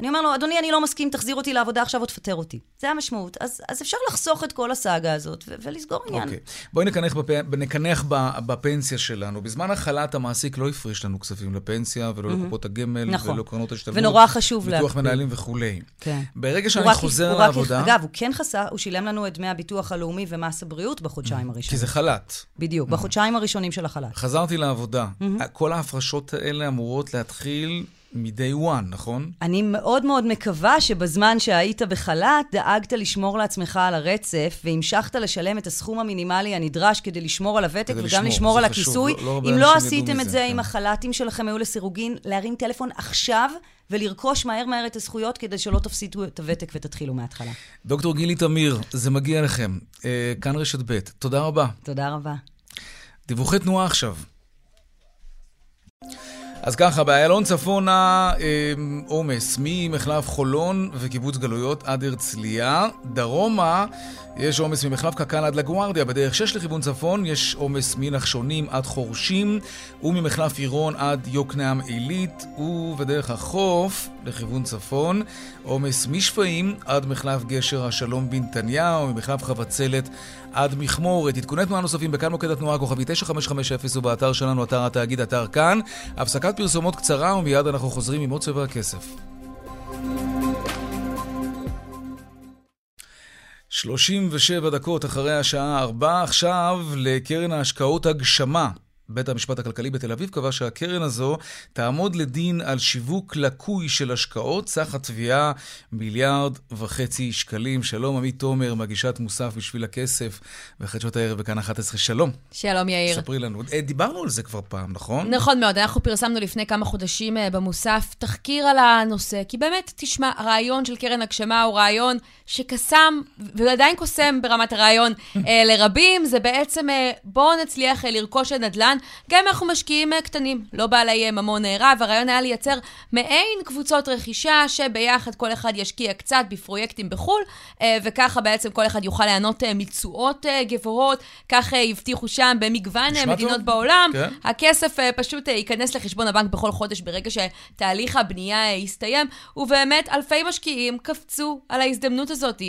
אני אומר לו, אדוני, אני לא מסכים, תחזיר אותי לעבודה עכשיו או תפטר אותי. זה המשמעות. אז, אז אפשר לחסוך את כל הסאגה הזאת ו- ולסגור עניין. אוקיי. בואי נקנח, בפ... נקנח. בפנסיה שלנו. בזמן החל"ת המעסיק לא הפריש לנו כספים לפנסיה, ולא לקופות הגמל, נכון. ולא קרנות השתלמות. ונורא חשוב ביטוח להקפיד. מנהלים וכולי. כן. ברגע שאני חוזר הוא רק- לעבודה, אגב, הוא כן חסר, הוא שילם לנו את דמי הביטוח הלאומי ומס הבריאות בחודשיים כי הראשונים. זה חל"ת. בדיוק, בחודשיים הראשונים של החל"ת. חזרתי לעבודה. כל ההפרשות האלה אמורות להתחיל מ-day one, נכון? אני מאוד מאוד מקווה שבזמן שהיית בחל"ת, דאגת לשמור לעצמך על הרצף, והמשכת לשלם את הסכום המינימלי הנדרש כדי לשמור על הוותק, וגם לשמור, לשמור על חשוב. הכיסוי. לא- לא אם לא עשיתם את זה, כן. אם החל"תים שלכם היו לסירוגין, להרים טלפון עכשיו ולרכוש מהר מהר את הזכויות, כדי שלא תפסידו את הוותק ותתחילו מההתחלה. דוקטור גילי תמיר, זה מגיע לכם. אה, כאן רשת ב', תודה רבה. תודה רבה. דיווחי תנועה עכשיו. אז ככה, באיילון צפונה אה, עומס ממחלף חולון וקיבוץ גלויות עד הרצליה. דרומה יש עומס ממחלף קק"ל עד לגוארדיה. בדרך 6 לכיוון צפון יש עומס מנחשונים עד חורשים וממחלף עירון עד יוקנעם עילית ובדרך החוף לכיוון צפון עומס משפעים עד מחלף גשר השלום בנתניהו ממחלף חבצלת עד מכמורת. עדכוני תנועה נוספים בכאן מוקד התנועה כוכבי 9550 ובאתר שלנו, אתר התאגיד, אתר כאן. הפסקת פרסומות קצרה ומיד אנחנו חוזרים עם עוד צבע הכסף. 37 דקות אחרי השעה 4, עכשיו לקרן ההשקעות הגשמה. בית המשפט הכלכלי בתל אביב קבע שהקרן הזו תעמוד לדין על שיווק לקוי של השקעות, סך התביעה מיליארד וחצי שקלים. שלום, עמית תומר, מגישת מוסף בשביל הכסף, בחדשות הערב בכאן 11. שלום. שלום, יאיר. ספרי לנו. אה, דיברנו על זה כבר פעם, נכון? נכון מאוד, אנחנו פרסמנו לפני כמה חודשים אה, במוסף תחקיר על הנושא, כי באמת, תשמע, הרעיון של קרן הגשמה הוא רעיון שקסם, ועדיין קוסם ברמת הרעיון אה, לרבים, זה בעצם בואו נצליח לרכוש נדל"ן, גם אם אנחנו משקיעים אה, קטנים, לא בעלי אה, ממון אה, רב, הרעיון היה לייצר מעין קבוצות רכישה, שביחד כל אחד ישקיע קצת בפרויקטים בחו"ל, וככה בעצם כל אחד יוכל ליהנות מתשואות גבוהות, כך הבטיחו שם במגוון מדינות טוב. בעולם. כן. הכסף פשוט ייכנס לחשבון הבנק בכל חודש ברגע שתהליך הבנייה יסתיים, ובאמת אלפי משקיעים קפצו על ההזדמנות הזאת.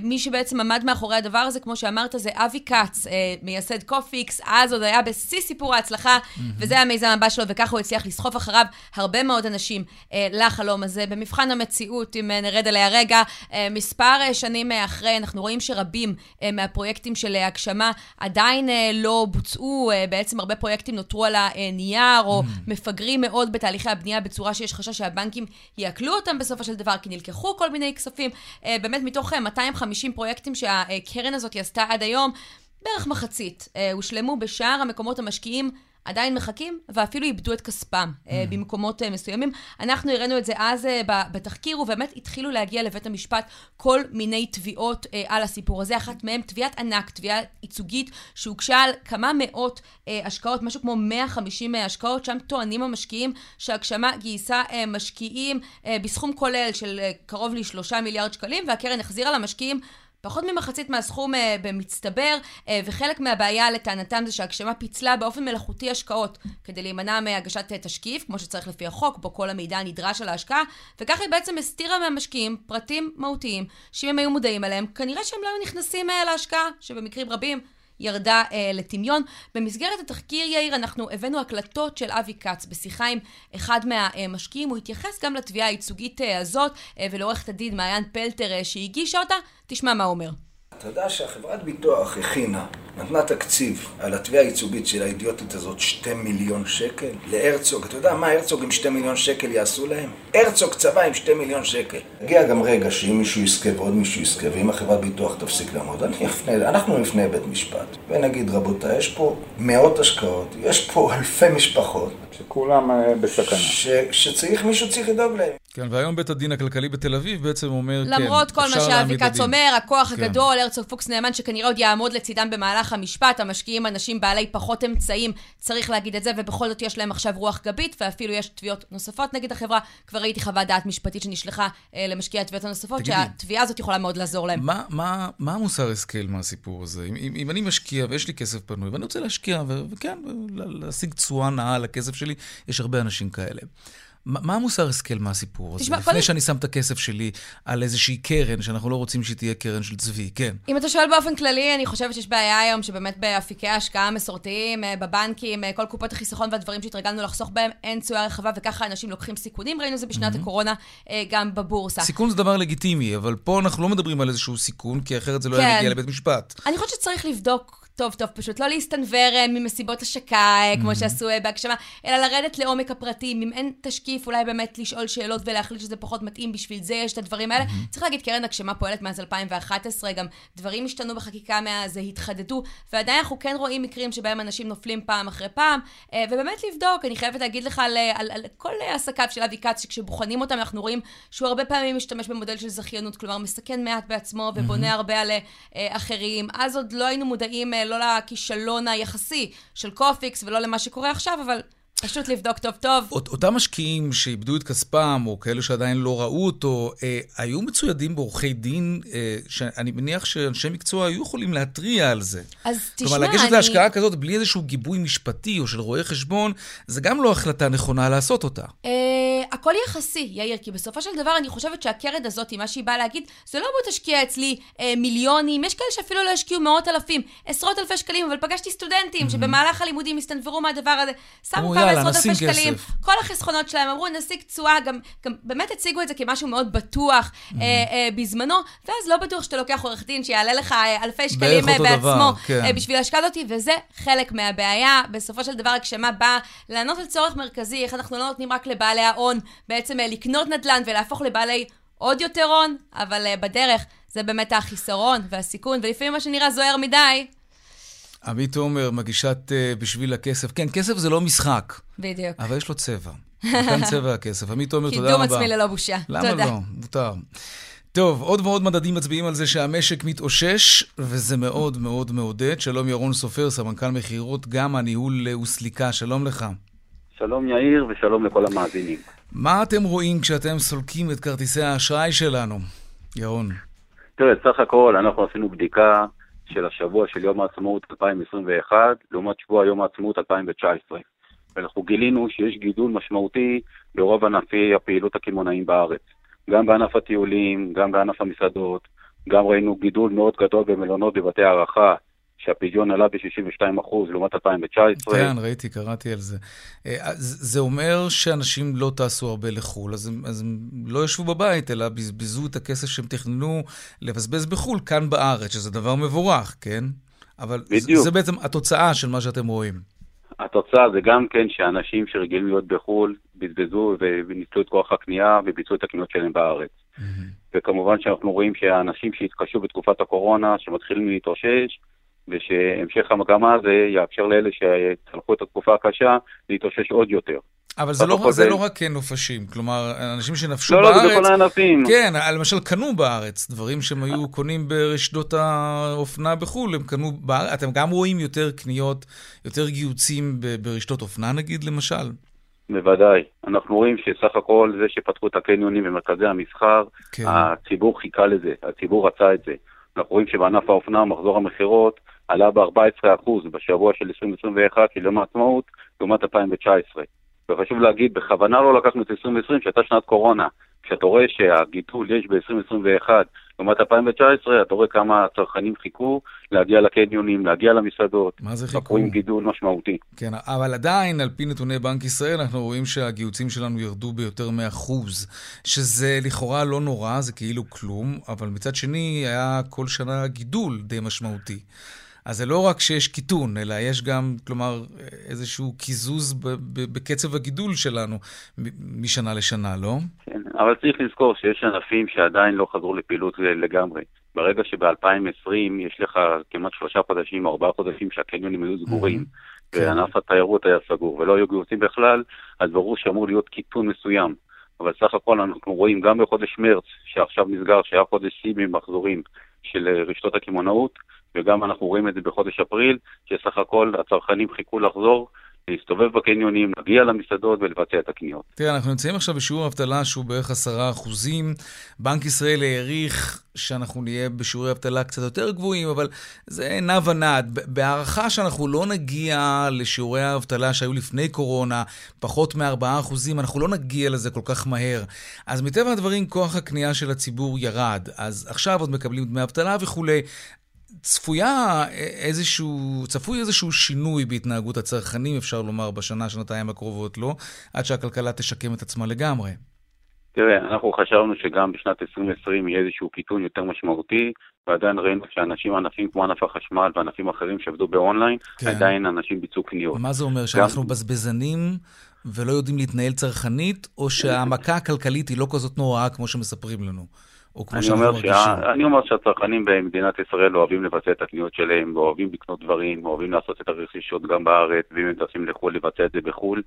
מי שבעצם עמד מאחורי הדבר הזה, כמו שאמרת, זה אבי כץ, מייסד קופיקס, אז עוד היה בשיא סיפור ההצלחה, וזה הממיזם הבא שלו, וככה הוא הצליח לסחוף אחריו הרבה מאוד אנשים אה, לחלום הזה. במבחן המציאות, אם אה, נרד עליה רגע, אה, מספר אה, שנים אה, אחרי, אנחנו רואים שרבים אה, מהפרויקטים של אה, הגשמה עדיין אה, לא בוצעו, אה, בעצם הרבה פרויקטים נותרו על הנייר, או מפגרים מאוד בתהליכי הבנייה בצורה שיש חשש שהבנקים יעקלו אותם בסופו של דבר, כי נלקחו כל מיני כספים. אה, באמת מתוך אה, 250 פרויקטים שהקרן הזאת עשתה עד היום, בערך מחצית אה, הושלמו בשאר המקומות המשקיעים. עדיין מחכים, ואפילו איבדו את כספם mm. במקומות אה, מסוימים. אנחנו הראינו את זה אז אה, בתחקיר, ובאמת התחילו להגיע לבית המשפט כל מיני תביעות אה, על הסיפור הזה. אחת מהן תביעת ענק, תביעה ייצוגית, שהוגשה על כמה מאות אה, השקעות, משהו כמו 150 אה, השקעות, שם טוענים המשקיעים שהגשמה גייסה אה, משקיעים אה, בסכום כולל של אה, קרוב לשלושה מיליארד שקלים, והקרן החזירה למשקיעים פחות ממחצית מהסכום אה, במצטבר, אה, וחלק מהבעיה לטענתם זה שהגשמה פיצלה באופן מלאכותי השקעות, כדי להימנע מהגשת אה, תשקיף, כמו שצריך לפי החוק, בו כל המידע הנדרש על ההשקעה, וכך היא בעצם הסתירה מהמשקיעים פרטים מהותיים, שאם הם היו מודעים אליהם, כנראה שהם לא היו נכנסים אה, להשקעה, שבמקרים רבים ירדה אה, לטמיון. במסגרת התחקיר, יאיר, אנחנו הבאנו הקלטות של אבי כץ בשיחה עם אחד מהמשקיעים. הוא התייחס גם לתביעה הייצוגית אה, הזאת, אה, ולעורכת הדין מעיין פלטר אה, שהגישה אותה. תשמע מה הוא אומר. אתה יודע שהחברת ביטוח הכינה, נתנה תקציב על התביעה הייצוגית של האידיוטית הזאת, שתי מיליון שקל להרצוג. אתה יודע מה הרצוג עם שתי מיליון שקל יעשו להם? הרצוג צבא עם שתי מיליון שקל. הגיע גם רגע שאם מישהו יזכה ועוד מישהו יזכה, ואם החברת ביטוח תפסיק לעמוד, אני אפנה, אנחנו נפנה לבית משפט, ונגיד, רבותיי, יש פה מאות השקעות, יש פה אלפי משפחות, שכולם אה, בסכנה. ש, שצריך, מישהו צריך לדאוג להם. כן, והיום בית הדין הכלכלי בתל אביב בעצם אומר, כן, למרות כל מה אפשר שאבי להעמיד כץ לדין. אומר, הכוח כן. הגדול, הרצוג פוקס נאמן, שכנראה עוד יעמוד לצידם במהלך המשפט, המשקיעים אנשים בעלי פחות אמצעים, צריך להגיד את זה, ובכל זאת יש להם עכשיו רוח גבית, ואפילו יש תביעות נוספות נגד החברה. כבר ראיתי חוות דעת משפטית שנשלחה אה, למשקיעי התביעות הנוספות, תגידי. שהתביעה הזאת יכולה מאוד לעזור להם. מה, מה, מה המוסר השכל מהסיפור הזה? אם, אם, אם אני משקיע ויש לי כסף פנוי ואני רוצה להשקיע, וכן, להשיג תשואה נאה על הכסף שלי, יש הרבה אנשים כאלה. מה המוסר השכל מהסיפור הזה? לפני שאני שם את הכסף שלי על איזושהי קרן, שאנחנו לא רוצים שהיא תהיה קרן של צבי, כן. אם אתה שואל באופן כללי, אני חושבת שיש בעיה היום שבאמת באפיקי ההשקעה המסורתיים, אה, בבנקים, אה, כל קופות החיסכון והדברים שהתרגלנו לחסוך בהם, אין תשואה רחבה, וככה אנשים לוקחים סיכונים. ראינו זה בשנת הקורונה אה, גם בבורסה. סיכון זה דבר לגיטימי, אבל פה אנחנו לא מדברים על איזשהו סיכון, כי אחרת זה לא כן. היה מגיע לבית משפט. אני חושבת שצריך לבדוק טוב, טוב, פשוט לא להסתנוור אה, ממסיבות השקה, אה, כמו שעשו אה, בהגשמה, אלא לרדת לעומק הפרטים. אם אין תשקיף, אולי באמת לשאול שאלות ולהחליט שזה פחות מתאים, בשביל זה יש את הדברים האלה. צריך להגיד, קרן הגשמה פועלת מאז 2011, גם דברים השתנו בחקיקה מאז, התחדדו, ועדיין אנחנו כן רואים מקרים שבהם אנשים נופלים פעם אחרי פעם, ובאמת לבדוק, אני חייבת להגיד לך על, על, על כל עסקיו של אבי כץ, שכשבוחנים אותם אנחנו רואים שהוא הרבה פעמים משתמש במודל של זכיינות, כלומר מסכן מעט בעצמו ובונה הרבה על אחרים. אז עוד לא היינו מודעים לא לכישלון היחסי של קופיקס ולא למה שקורה עכשיו, אבל פשוט לבדוק טוב טוב. אותם משקיעים שאיבדו את כספם, או כאלה שעדיין לא ראו אותו, אה, היו מצוידים בעורכי דין, אה, שאני מניח שאנשי מקצוע היו יכולים להתריע על זה. אז תשמע, אני... כלומר, לגשת להשקעה כזאת בלי איזשהו גיבוי משפטי או של רואה חשבון, זה גם לא החלטה נכונה לעשות אותה. אה, הכל יחסי, יאיר, כי בסופו של דבר אני חושבת שהקרן הזאת, מה שהיא באה להגיד, זה לא בוא תשקיע אצלי אה, מיליונים, יש כאלה שאפילו לא השקיעו מאות אלפים, עשרות אלפי שקלים, אבל פגשתי סטודנטים mm-hmm. שבמהלך הלימודים הסתנוורו מהדבר הזה, שמו כמה עשרות אלפי שקלים, כל החסכונות שלהם, אמרו נשיג תשואה, גם, גם באמת הציגו את זה כמשהו מאוד בטוח mm-hmm. אה, אה, בזמנו, ואז לא בטוח שאתה לוקח עורך דין שיעלה לך אה, אלפי שקלים אה, בעצמו דבר, כן. אה, בשביל ההשקעה הזאת, וזה חלק מהבעיה. בסופו של דבר, הגשמה באה לענות על צורך מרכזי, איך אנחנו לא נותנים רק לבעלי ההון בעצם אה, לקנות נדל"ן ולהפוך לבעלי עוד יותר הון, אבל בדרך זה באמת החיסרון והסיכון, ולפעמים מה שנראה זוהר מדי. עמית תומר, מגישת uh, בשביל הכסף. כן, כסף זה לא משחק. בדיוק. אבל יש לו צבע. כאן צבע הכסף. עמית תומר, תודה רבה. קידום עצמי ללא בושה. למה תודה. לא? מותר. טוב, עוד ועוד מדדים מצביעים על זה שהמשק מתאושש, וזה מאוד מאוד מעודד. שלום ירון סופר, סמנכ"ל מכירות, גם הניהול וסליקה. שלום לך. שלום יאיר ושלום לכל המאזינים. מה אתם רואים כשאתם סולקים את כרטיסי האשראי שלנו, ירון? תראה, סך הכל אנחנו עשינו בדיקה של השבוע של יום העצמאות 2021 לעומת שבוע יום העצמאות 2019. ואנחנו גילינו שיש גידול משמעותי ברוב ענפי הפעילות הקמעונאים בארץ. גם בענף הטיולים, גם בענף המסעדות, גם ראינו גידול מאוד גדול במלונות בבתי הערכה, שהפדיון עלה ב-62% לעומת 2019. כן, ראיתי, קראתי על זה. אה, זה אומר שאנשים לא טסו הרבה לחו"ל, אז הם, אז הם לא ישבו בבית, אלא בזבזו את הכסף שהם תכננו לבזבז בחו"ל כאן בארץ, שזה דבר מבורך, כן? אבל בדיוק. זה בעצם התוצאה של מה שאתם רואים. התוצאה זה גם כן שאנשים שרגילים להיות בחו"ל בזבזו וניצלו את כוח הקנייה וביצעו את הקניות שלהם בארץ. Mm-hmm. וכמובן שאנחנו רואים שהאנשים שהתקשו בתקופת הקורונה, שמתחילים להתאושש, ושהמשך המגמה הזה יאפשר לאלה שצלחו את התקופה הקשה להתאושש עוד יותר. אבל זה לא, זה לא רק נופשים, כלומר, אנשים שנפשו לא, בארץ... לא, זה בכל הענפים. כן, למשל קנו בארץ, דברים שהם היו קונים ברשתות האופנה בחו"ל, הם קנו בארץ. אתם גם רואים יותר קניות, יותר גיוצים ברשתות אופנה נגיד, למשל? בוודאי. אנחנו רואים שסך הכל זה שפתחו את הקניונים ומרכזי המסחר, כן. הציבור חיכה לזה, הציבור רצה את זה. אנחנו רואים שבענף האופנה מחזור המכירות עלה ב-14% בשבוע של 2021 של יום העצמאות לעומת 2019. וחשוב להגיד, בכוונה לא לקחנו את 2020, שהייתה שנת קורונה. כשאתה רואה שהגידול יש ב-2021 לעומת 2019, אתה רואה כמה הצרכנים חיכו להגיע לקניונים, להגיע למסעדות. מה זה חיכו? אנחנו רואים גידול משמעותי. כן, אבל עדיין, על פי נתוני בנק ישראל, אנחנו רואים שהגיוצים שלנו ירדו ביותר מאחוז, שזה לכאורה לא נורא, זה כאילו כלום, אבל מצד שני, היה כל שנה גידול די משמעותי. אז זה לא רק שיש קיטון, אלא יש גם, כלומר, איזשהו קיזוז בקצב הגידול שלנו משנה לשנה, לא? כן, אבל צריך לזכור שיש ענפים שעדיין לא חזרו לפעילות לגמרי. ברגע שב-2020 יש לך כמעט שלושה חודשים או ארבעה חודשים שהקניונים היו סגורים, כן. וענף התיירות היה סגור ולא היו גיוסים בכלל, אז ברור שאמור להיות קיטון מסוים. אבל סך הכל אנחנו רואים גם בחודש מרץ, שעכשיו נסגר, שהיה חודש שיא ממחזורים של רשתות הקמעונאות, וגם אנחנו רואים את זה בחודש אפריל, שסך הכל הצרכנים חיכו לחזור. להסתובב בקניונים, להגיע למסעדות ולבצע את הקניות. תראה, אנחנו נמצאים עכשיו בשיעור אבטלה שהוא בערך עשרה אחוזים. בנק ישראל העריך שאנחנו נהיה בשיעורי אבטלה קצת יותר גבוהים, אבל זה נע ונד. בהערכה שאנחנו לא נגיע לשיעורי האבטלה שהיו לפני קורונה, פחות מ-4 אחוזים, אנחנו לא נגיע לזה כל כך מהר. אז מטבע הדברים, כוח הקנייה של הציבור ירד. אז עכשיו עוד מקבלים דמי אבטלה וכולי. צפויה איזשהו, צפוי איזשהו שינוי בהתנהגות הצרכנים, אפשר לומר, בשנה, שנתיים הקרובות, לא? עד שהכלכלה תשקם את עצמה לגמרי. תראה, אנחנו חשבנו שגם בשנת 2020 יהיה איזשהו קיטון יותר משמעותי, ועדיין ראינו שאנשים, ענפים כמו ענף החשמל וענפים אחרים שעבדו באונליין, כן. עדיין אנשים ביצעו קניות. מה זה אומר, שאנחנו בזבזנים ולא יודעים להתנהל צרכנית, או שהמכה הכלכלית היא לא כזאת נוראה כמו שמספרים לנו? או כמו שאנחנו מרגישים? שה... אני אומר שהצרכנים במדינת ישראל אוהבים לבצע את הקניות שלהם, אוהבים לקנות דברים, אוהבים לעשות את הרכישות גם בארץ, ואם הם טסים לחו"ל לבצע את זה בחו"ל.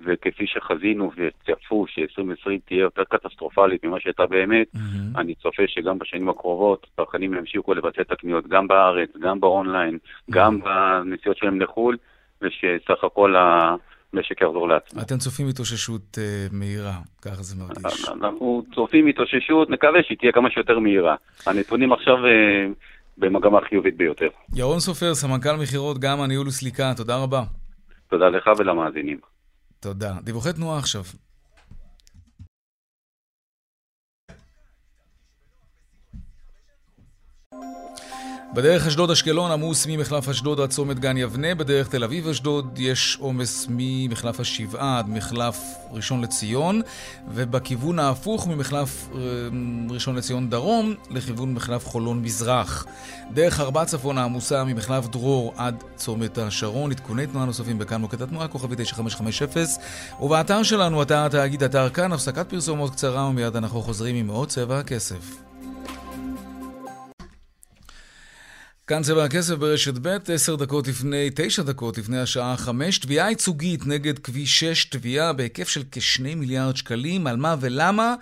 וכפי שחזינו וצפו ש-2020 תהיה יותר קטסטרופלית ממה שהייתה באמת, מהמם. אני צופה שגם בשנים הקרובות צרכנים ימשיכו לבצע את הקניות גם בארץ, גם באונליין, גם בנסיעות שלהם לחו"ל, ושסך הכל המשק יחזור לעצמו. אתם צופים התאוששות אה, מהירה, ככה זה מרגיש. אנחנו צופים התאוששות, נקווה שהיא תהיה כמה שיותר מהירה. הנתונים עכשיו אה, במגמה חיובית ביותר. ירון סופר, סמנכ"ל מכירות, גם הניהול וסליקה, תודה רבה. תודה לך ולמאזינים. תודה. דיווחי תנועה עכשיו. בדרך אשדוד-אשקלון עמוס ממחלף אשדוד עד צומת גן יבנה, בדרך תל אביב-אשדוד יש עומס ממחלף השבעה עד מחלף ראשון לציון, ובכיוון ההפוך ממחלף אה, ראשון לציון דרום לכיוון מחלף חולון מזרח. דרך ארבע צפון העמוסה ממחלף דרור עד צומת השרון, עדכוני תנועה נוספים בכאן מוקד התנועה, כוכבי 9550, ובאתר שלנו, אתר התאגיד, אתר כאן, הפסקת פרסומות קצרה ומיד אנחנו חוזרים עם עוד צבע הכסף. כאן צבע הכסף ברשת ב', עשר דקות לפני, תשע דקות לפני השעה חמש, תביעה ייצוגית נגד כביש 6, תביעה בהיקף של כשני מיליארד שקלים, על מה ולמה?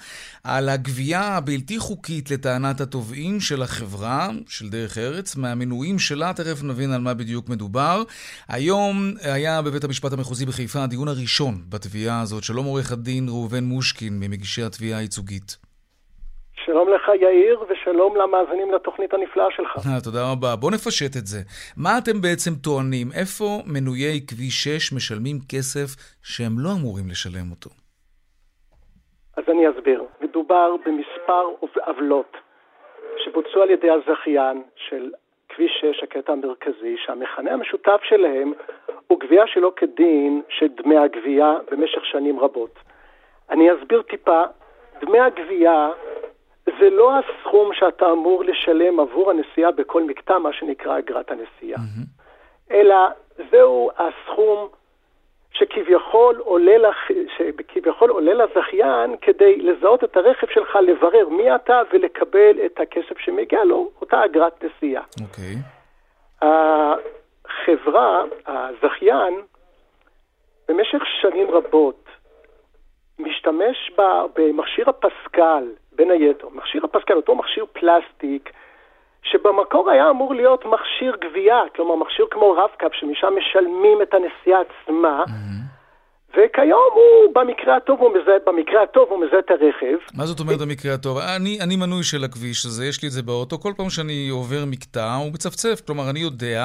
על הגבייה הבלתי חוקית לטענת התובעים של החברה, של דרך ארץ, מהמינויים שלה, תכף נבין על מה בדיוק מדובר. היום היה בבית המשפט המחוזי בחיפה הדיון הראשון בתביעה הזאת. שלום עורך הדין ראובן מושקין, ממגישי התביעה הייצוגית. שלום לך יאיר, ושלום למאזינים לתוכנית הנפלאה שלך. אה, תודה רבה. בוא נפשט את זה. מה אתם בעצם טוענים? איפה מנויי כביש 6 משלמים כסף שהם לא אמורים לשלם אותו? אז אני אסביר. מדובר במספר עוולות שבוצעו על ידי הזכיין של כביש 6, הקטע המרכזי, שהמכנה המשותף שלהם הוא גבייה שלא כדין של דמי הגבייה במשך שנים רבות. אני אסביר טיפה. דמי הגבייה זה לא הסכום שאתה אמור לשלם עבור הנסיעה בכל מקטע, מה שנקרא אגרת הנסיעה, mm-hmm. אלא זהו הסכום שכביכול עולה, לח... שכביכול עולה לזכיין כדי לזהות את הרכב שלך, לברר מי אתה ולקבל את הכסף שמגיע לו, אותה אגרת נסיעה. אוקיי. Okay. החברה, הזכיין, במשך שנים רבות משתמש במכשיר הפסקל, בין היתר, מכשיר הפסקל, אותו מכשיר פלסטיק, שבמקור היה אמור להיות מכשיר גבייה, כלומר מכשיר כמו רב-קו, שמשם משלמים את הנסיעה עצמה, mm-hmm. וכיום הוא במקרה הטוב הוא מזהה, במקרה הטוב הוא מזהה את הרכב. מה זאת אומרת במקרה הטוב? אני, אני מנוי של הכביש הזה, יש לי את זה באוטו, כל פעם שאני עובר מקטע הוא מצפצף, כלומר אני יודע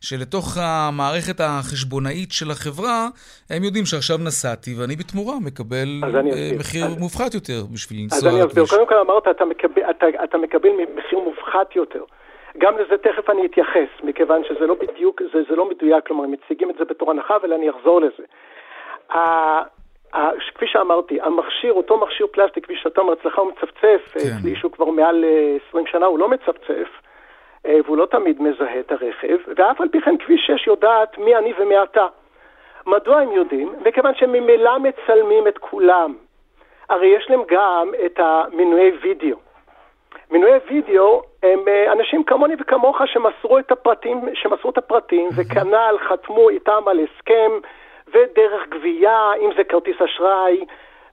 שלתוך המערכת החשבונאית של החברה, הם יודעים שעכשיו נסעתי ואני בתמורה מקבל uh, מחיר אז, מופחת יותר בשביל לנסוע לכביש. אז אני אסביר, קודם כל אמרת, אתה מקבל, אתה, אתה מקבל מחיר מופחת יותר. גם לזה תכף אני אתייחס, מכיוון שזה לא בדיוק, זה, זה לא מדויק, כלומר, הם מציגים את זה בתור הנחה, אבל אני אחזור לזה. כפי שאמרתי, המכשיר, אותו מכשיר פלסטיק, כפי שאתה אומר, אצלך הוא מצפצף, כן. אצלי שהוא כבר מעל 20 שנה, הוא לא מצפצף, והוא לא תמיד מזהה את הרכב, ואף על פי כן כביש 6 יודעת מי אני ומי אתה. מדוע הם יודעים? מכיוון שהם ממילא מצלמים את כולם. הרי יש להם גם את המנועי וידאו. מנועי וידאו הם אנשים כמוני וכמוך שמסרו את הפרטים, שמסרו את הפרטים, וכנ"ל חתמו איתם על הסכם ודרך גבייה, אם זה כרטיס אשראי,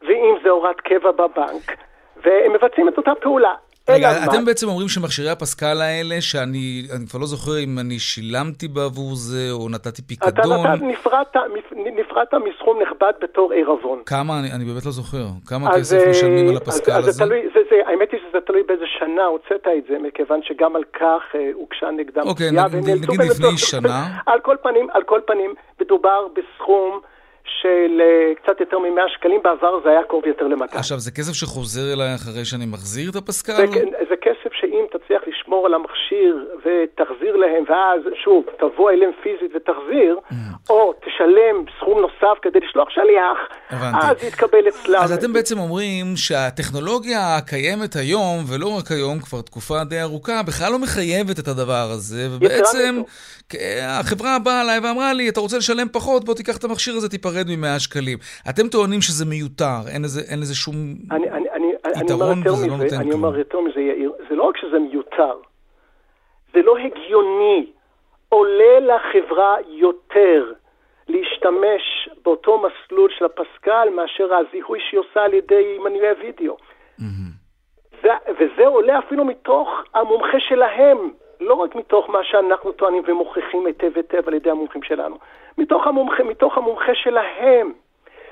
ואם זה הוראת קבע בבנק, והם מבצעים את אותה פעולה. רגע, אתם בעצם אומרים שמכשירי הפסקל האלה, שאני אני כבר לא זוכר אם אני שילמתי בעבור זה, או נתתי פיקדון. אתה נפרדת, נפרדת מסכום נכבד בתור עירבון. כמה? אני, אני באמת לא זוכר. כמה כסף משלמים על הפסקל אז, הזה? אז זה תלוי, זה, זה, האמת היא שזה תלוי באיזה שנה הוצאת את זה, מכיוון שגם על כך אה, הוגשה נגדם אוקיי, נגיד לפני שנה. על כל פנים, על כל פנים, מדובר בסכום... של uh, קצת יותר מ-100 שקלים, בעבר זה היה קרוב יותר ל-200. עכשיו, זה כסף שחוזר אליי אחרי שאני מחזיר את הפסקל? זה, זה כסף שאם תצליח לשמור על המכשיר ותחזיר להם, ואז שוב, תבוא אליהם פיזית ותחזיר, mm. או תשלם סכום נוסף כדי לשלוח שליח, הבנתי. אז יתקבל אצלם. אז אתם בעצם אומרים שהטכנולוגיה הקיימת היום, ולא רק היום, כבר תקופה די ארוכה, בכלל לא מחייבת את הדבר הזה, ובעצם החברה באה אליי ואמרה לי, אתה רוצה לשלם פחות, בוא תיקח את המכשיר הזה, תיפרד מ-100 שקלים. אתם טוענים שזה מיותר, אין לזה, שום אני, אני, יתרון וזה לא נותן כלום. אני אומר יותר מזה, יאיר, זה לא רק שזה מיותר, זה לא הגיוני. עולה לחברה יותר להשתמש באותו מסלול של הפסקל מאשר הזיהוי שהיא עושה על ידי מנועי וידאו. Mm-hmm. וזה עולה אפילו מתוך המומחה שלהם, לא רק מתוך מה שאנחנו טוענים ומוכיחים היטב היטב על ידי המומחים שלנו, מתוך המומחה, מתוך המומחה שלהם.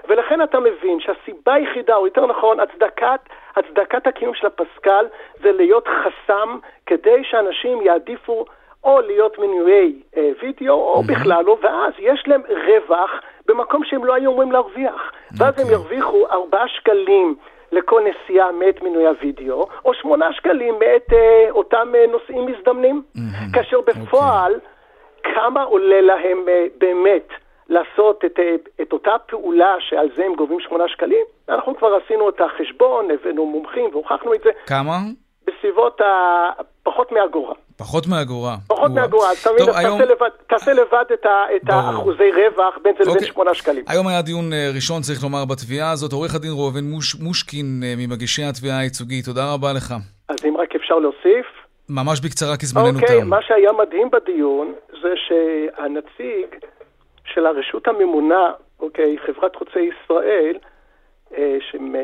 ולכן אתה מבין שהסיבה היחידה, או יותר נכון, הצדקת, הצדקת הקיום של הפסקל זה להיות חסם כדי שאנשים יעדיפו או להיות מנויי אה, וידאו, או mm-hmm. בכלל לא, ואז יש להם רווח במקום שהם לא היו אמורים להרוויח. Okay. ואז הם אוקיי. ירוויחו 4 שקלים לכל נסיעה מאת מנוי הוידאו, או 8 שקלים מאת אה, אותם אה, נוסעים מזדמנים. Mm-hmm. כאשר בפועל, okay. כמה עולה להם אה, באמת לעשות את, אה, את אותה פעולה שעל זה הם גובים 8 שקלים? אנחנו כבר עשינו את החשבון, הבאנו מומחים והוכחנו את זה. כמה? בסביבות ה... פחות מאגורה. פחות מאגורה. פחות מאגורה, אז תמיד היום... תעשה לבד, תעשה לבד את, ה, את האחוזי רווח בין זה לבין אוקיי. שמונה שקלים. היום היה דיון אה, ראשון, צריך לומר, בתביעה הזאת. עורך הדין ראובן מוש, מושקין אה, ממגישי התביעה הייצוגית, תודה רבה לך. אז אם רק אפשר להוסיף. ממש בקצרה, כי זמננו אוקיי, תם. מה שהיה מדהים בדיון זה שהנציג של הרשות הממונה, אוקיי, חברת חוצי ישראל, אה, שהם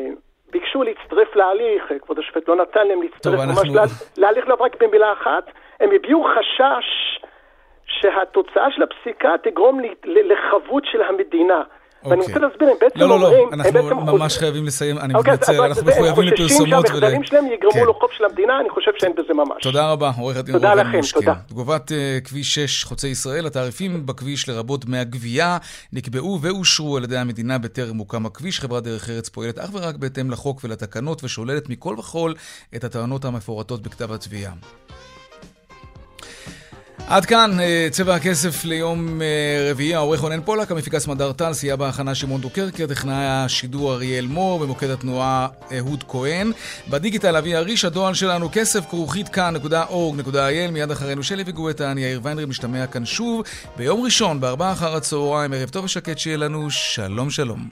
ביקשו להצטרף להליך, כבוד השופט לא נתן להם להצטרף טוב, ממש אנחנו... להליך, לא רק במילה אחת, הם הביעו חשש שהתוצאה של הפסיקה תגרום לחבות של המדינה. ואני רוצה אוקיי. להסביר, הם בעצם לא, לא, לא, אנחנו ממש חייבים לסיים, אני אוקיי, מתנצל, אנחנו מחויבים לפרסומות. שהמחדלים שלהם יגרמו כן. לו חוב של המדינה, אני חושב שאין בזה ממש. תודה רבה, עורך הדין ראובן מושקין. תודה. תגובת אה, כביש 6 חוצה ישראל, התעריפים בכביש לרבות דמי הגבייה נקבעו ואושרו על ידי המדינה בטרם הוקם הכביש. חברת דרך ארץ פועלת אך ורק בהתאם לחוק ולתקנות ושוללת מכל וכול את הטענות המפורטות בכתב התביעה. עד כאן אה, צבע הכסף ליום אה, רביעי, העורך רונן פולק, המפיקה סמדר טל, סייע בהכנה שמעון דוקרקר, טכנאי השידור אריאל מור, במוקד התנועה אהוד כהן. בדיגיטל אבי אריש, הדואל שלנו כסף כרוכית כאן.org.il, מיד אחרינו שלי וגואטה, אני יאיר ויינרי, משתמע כאן שוב ביום ראשון, בארבעה אחר הצהריים, ערב טוב ושקט שיהיה לנו, שלום שלום.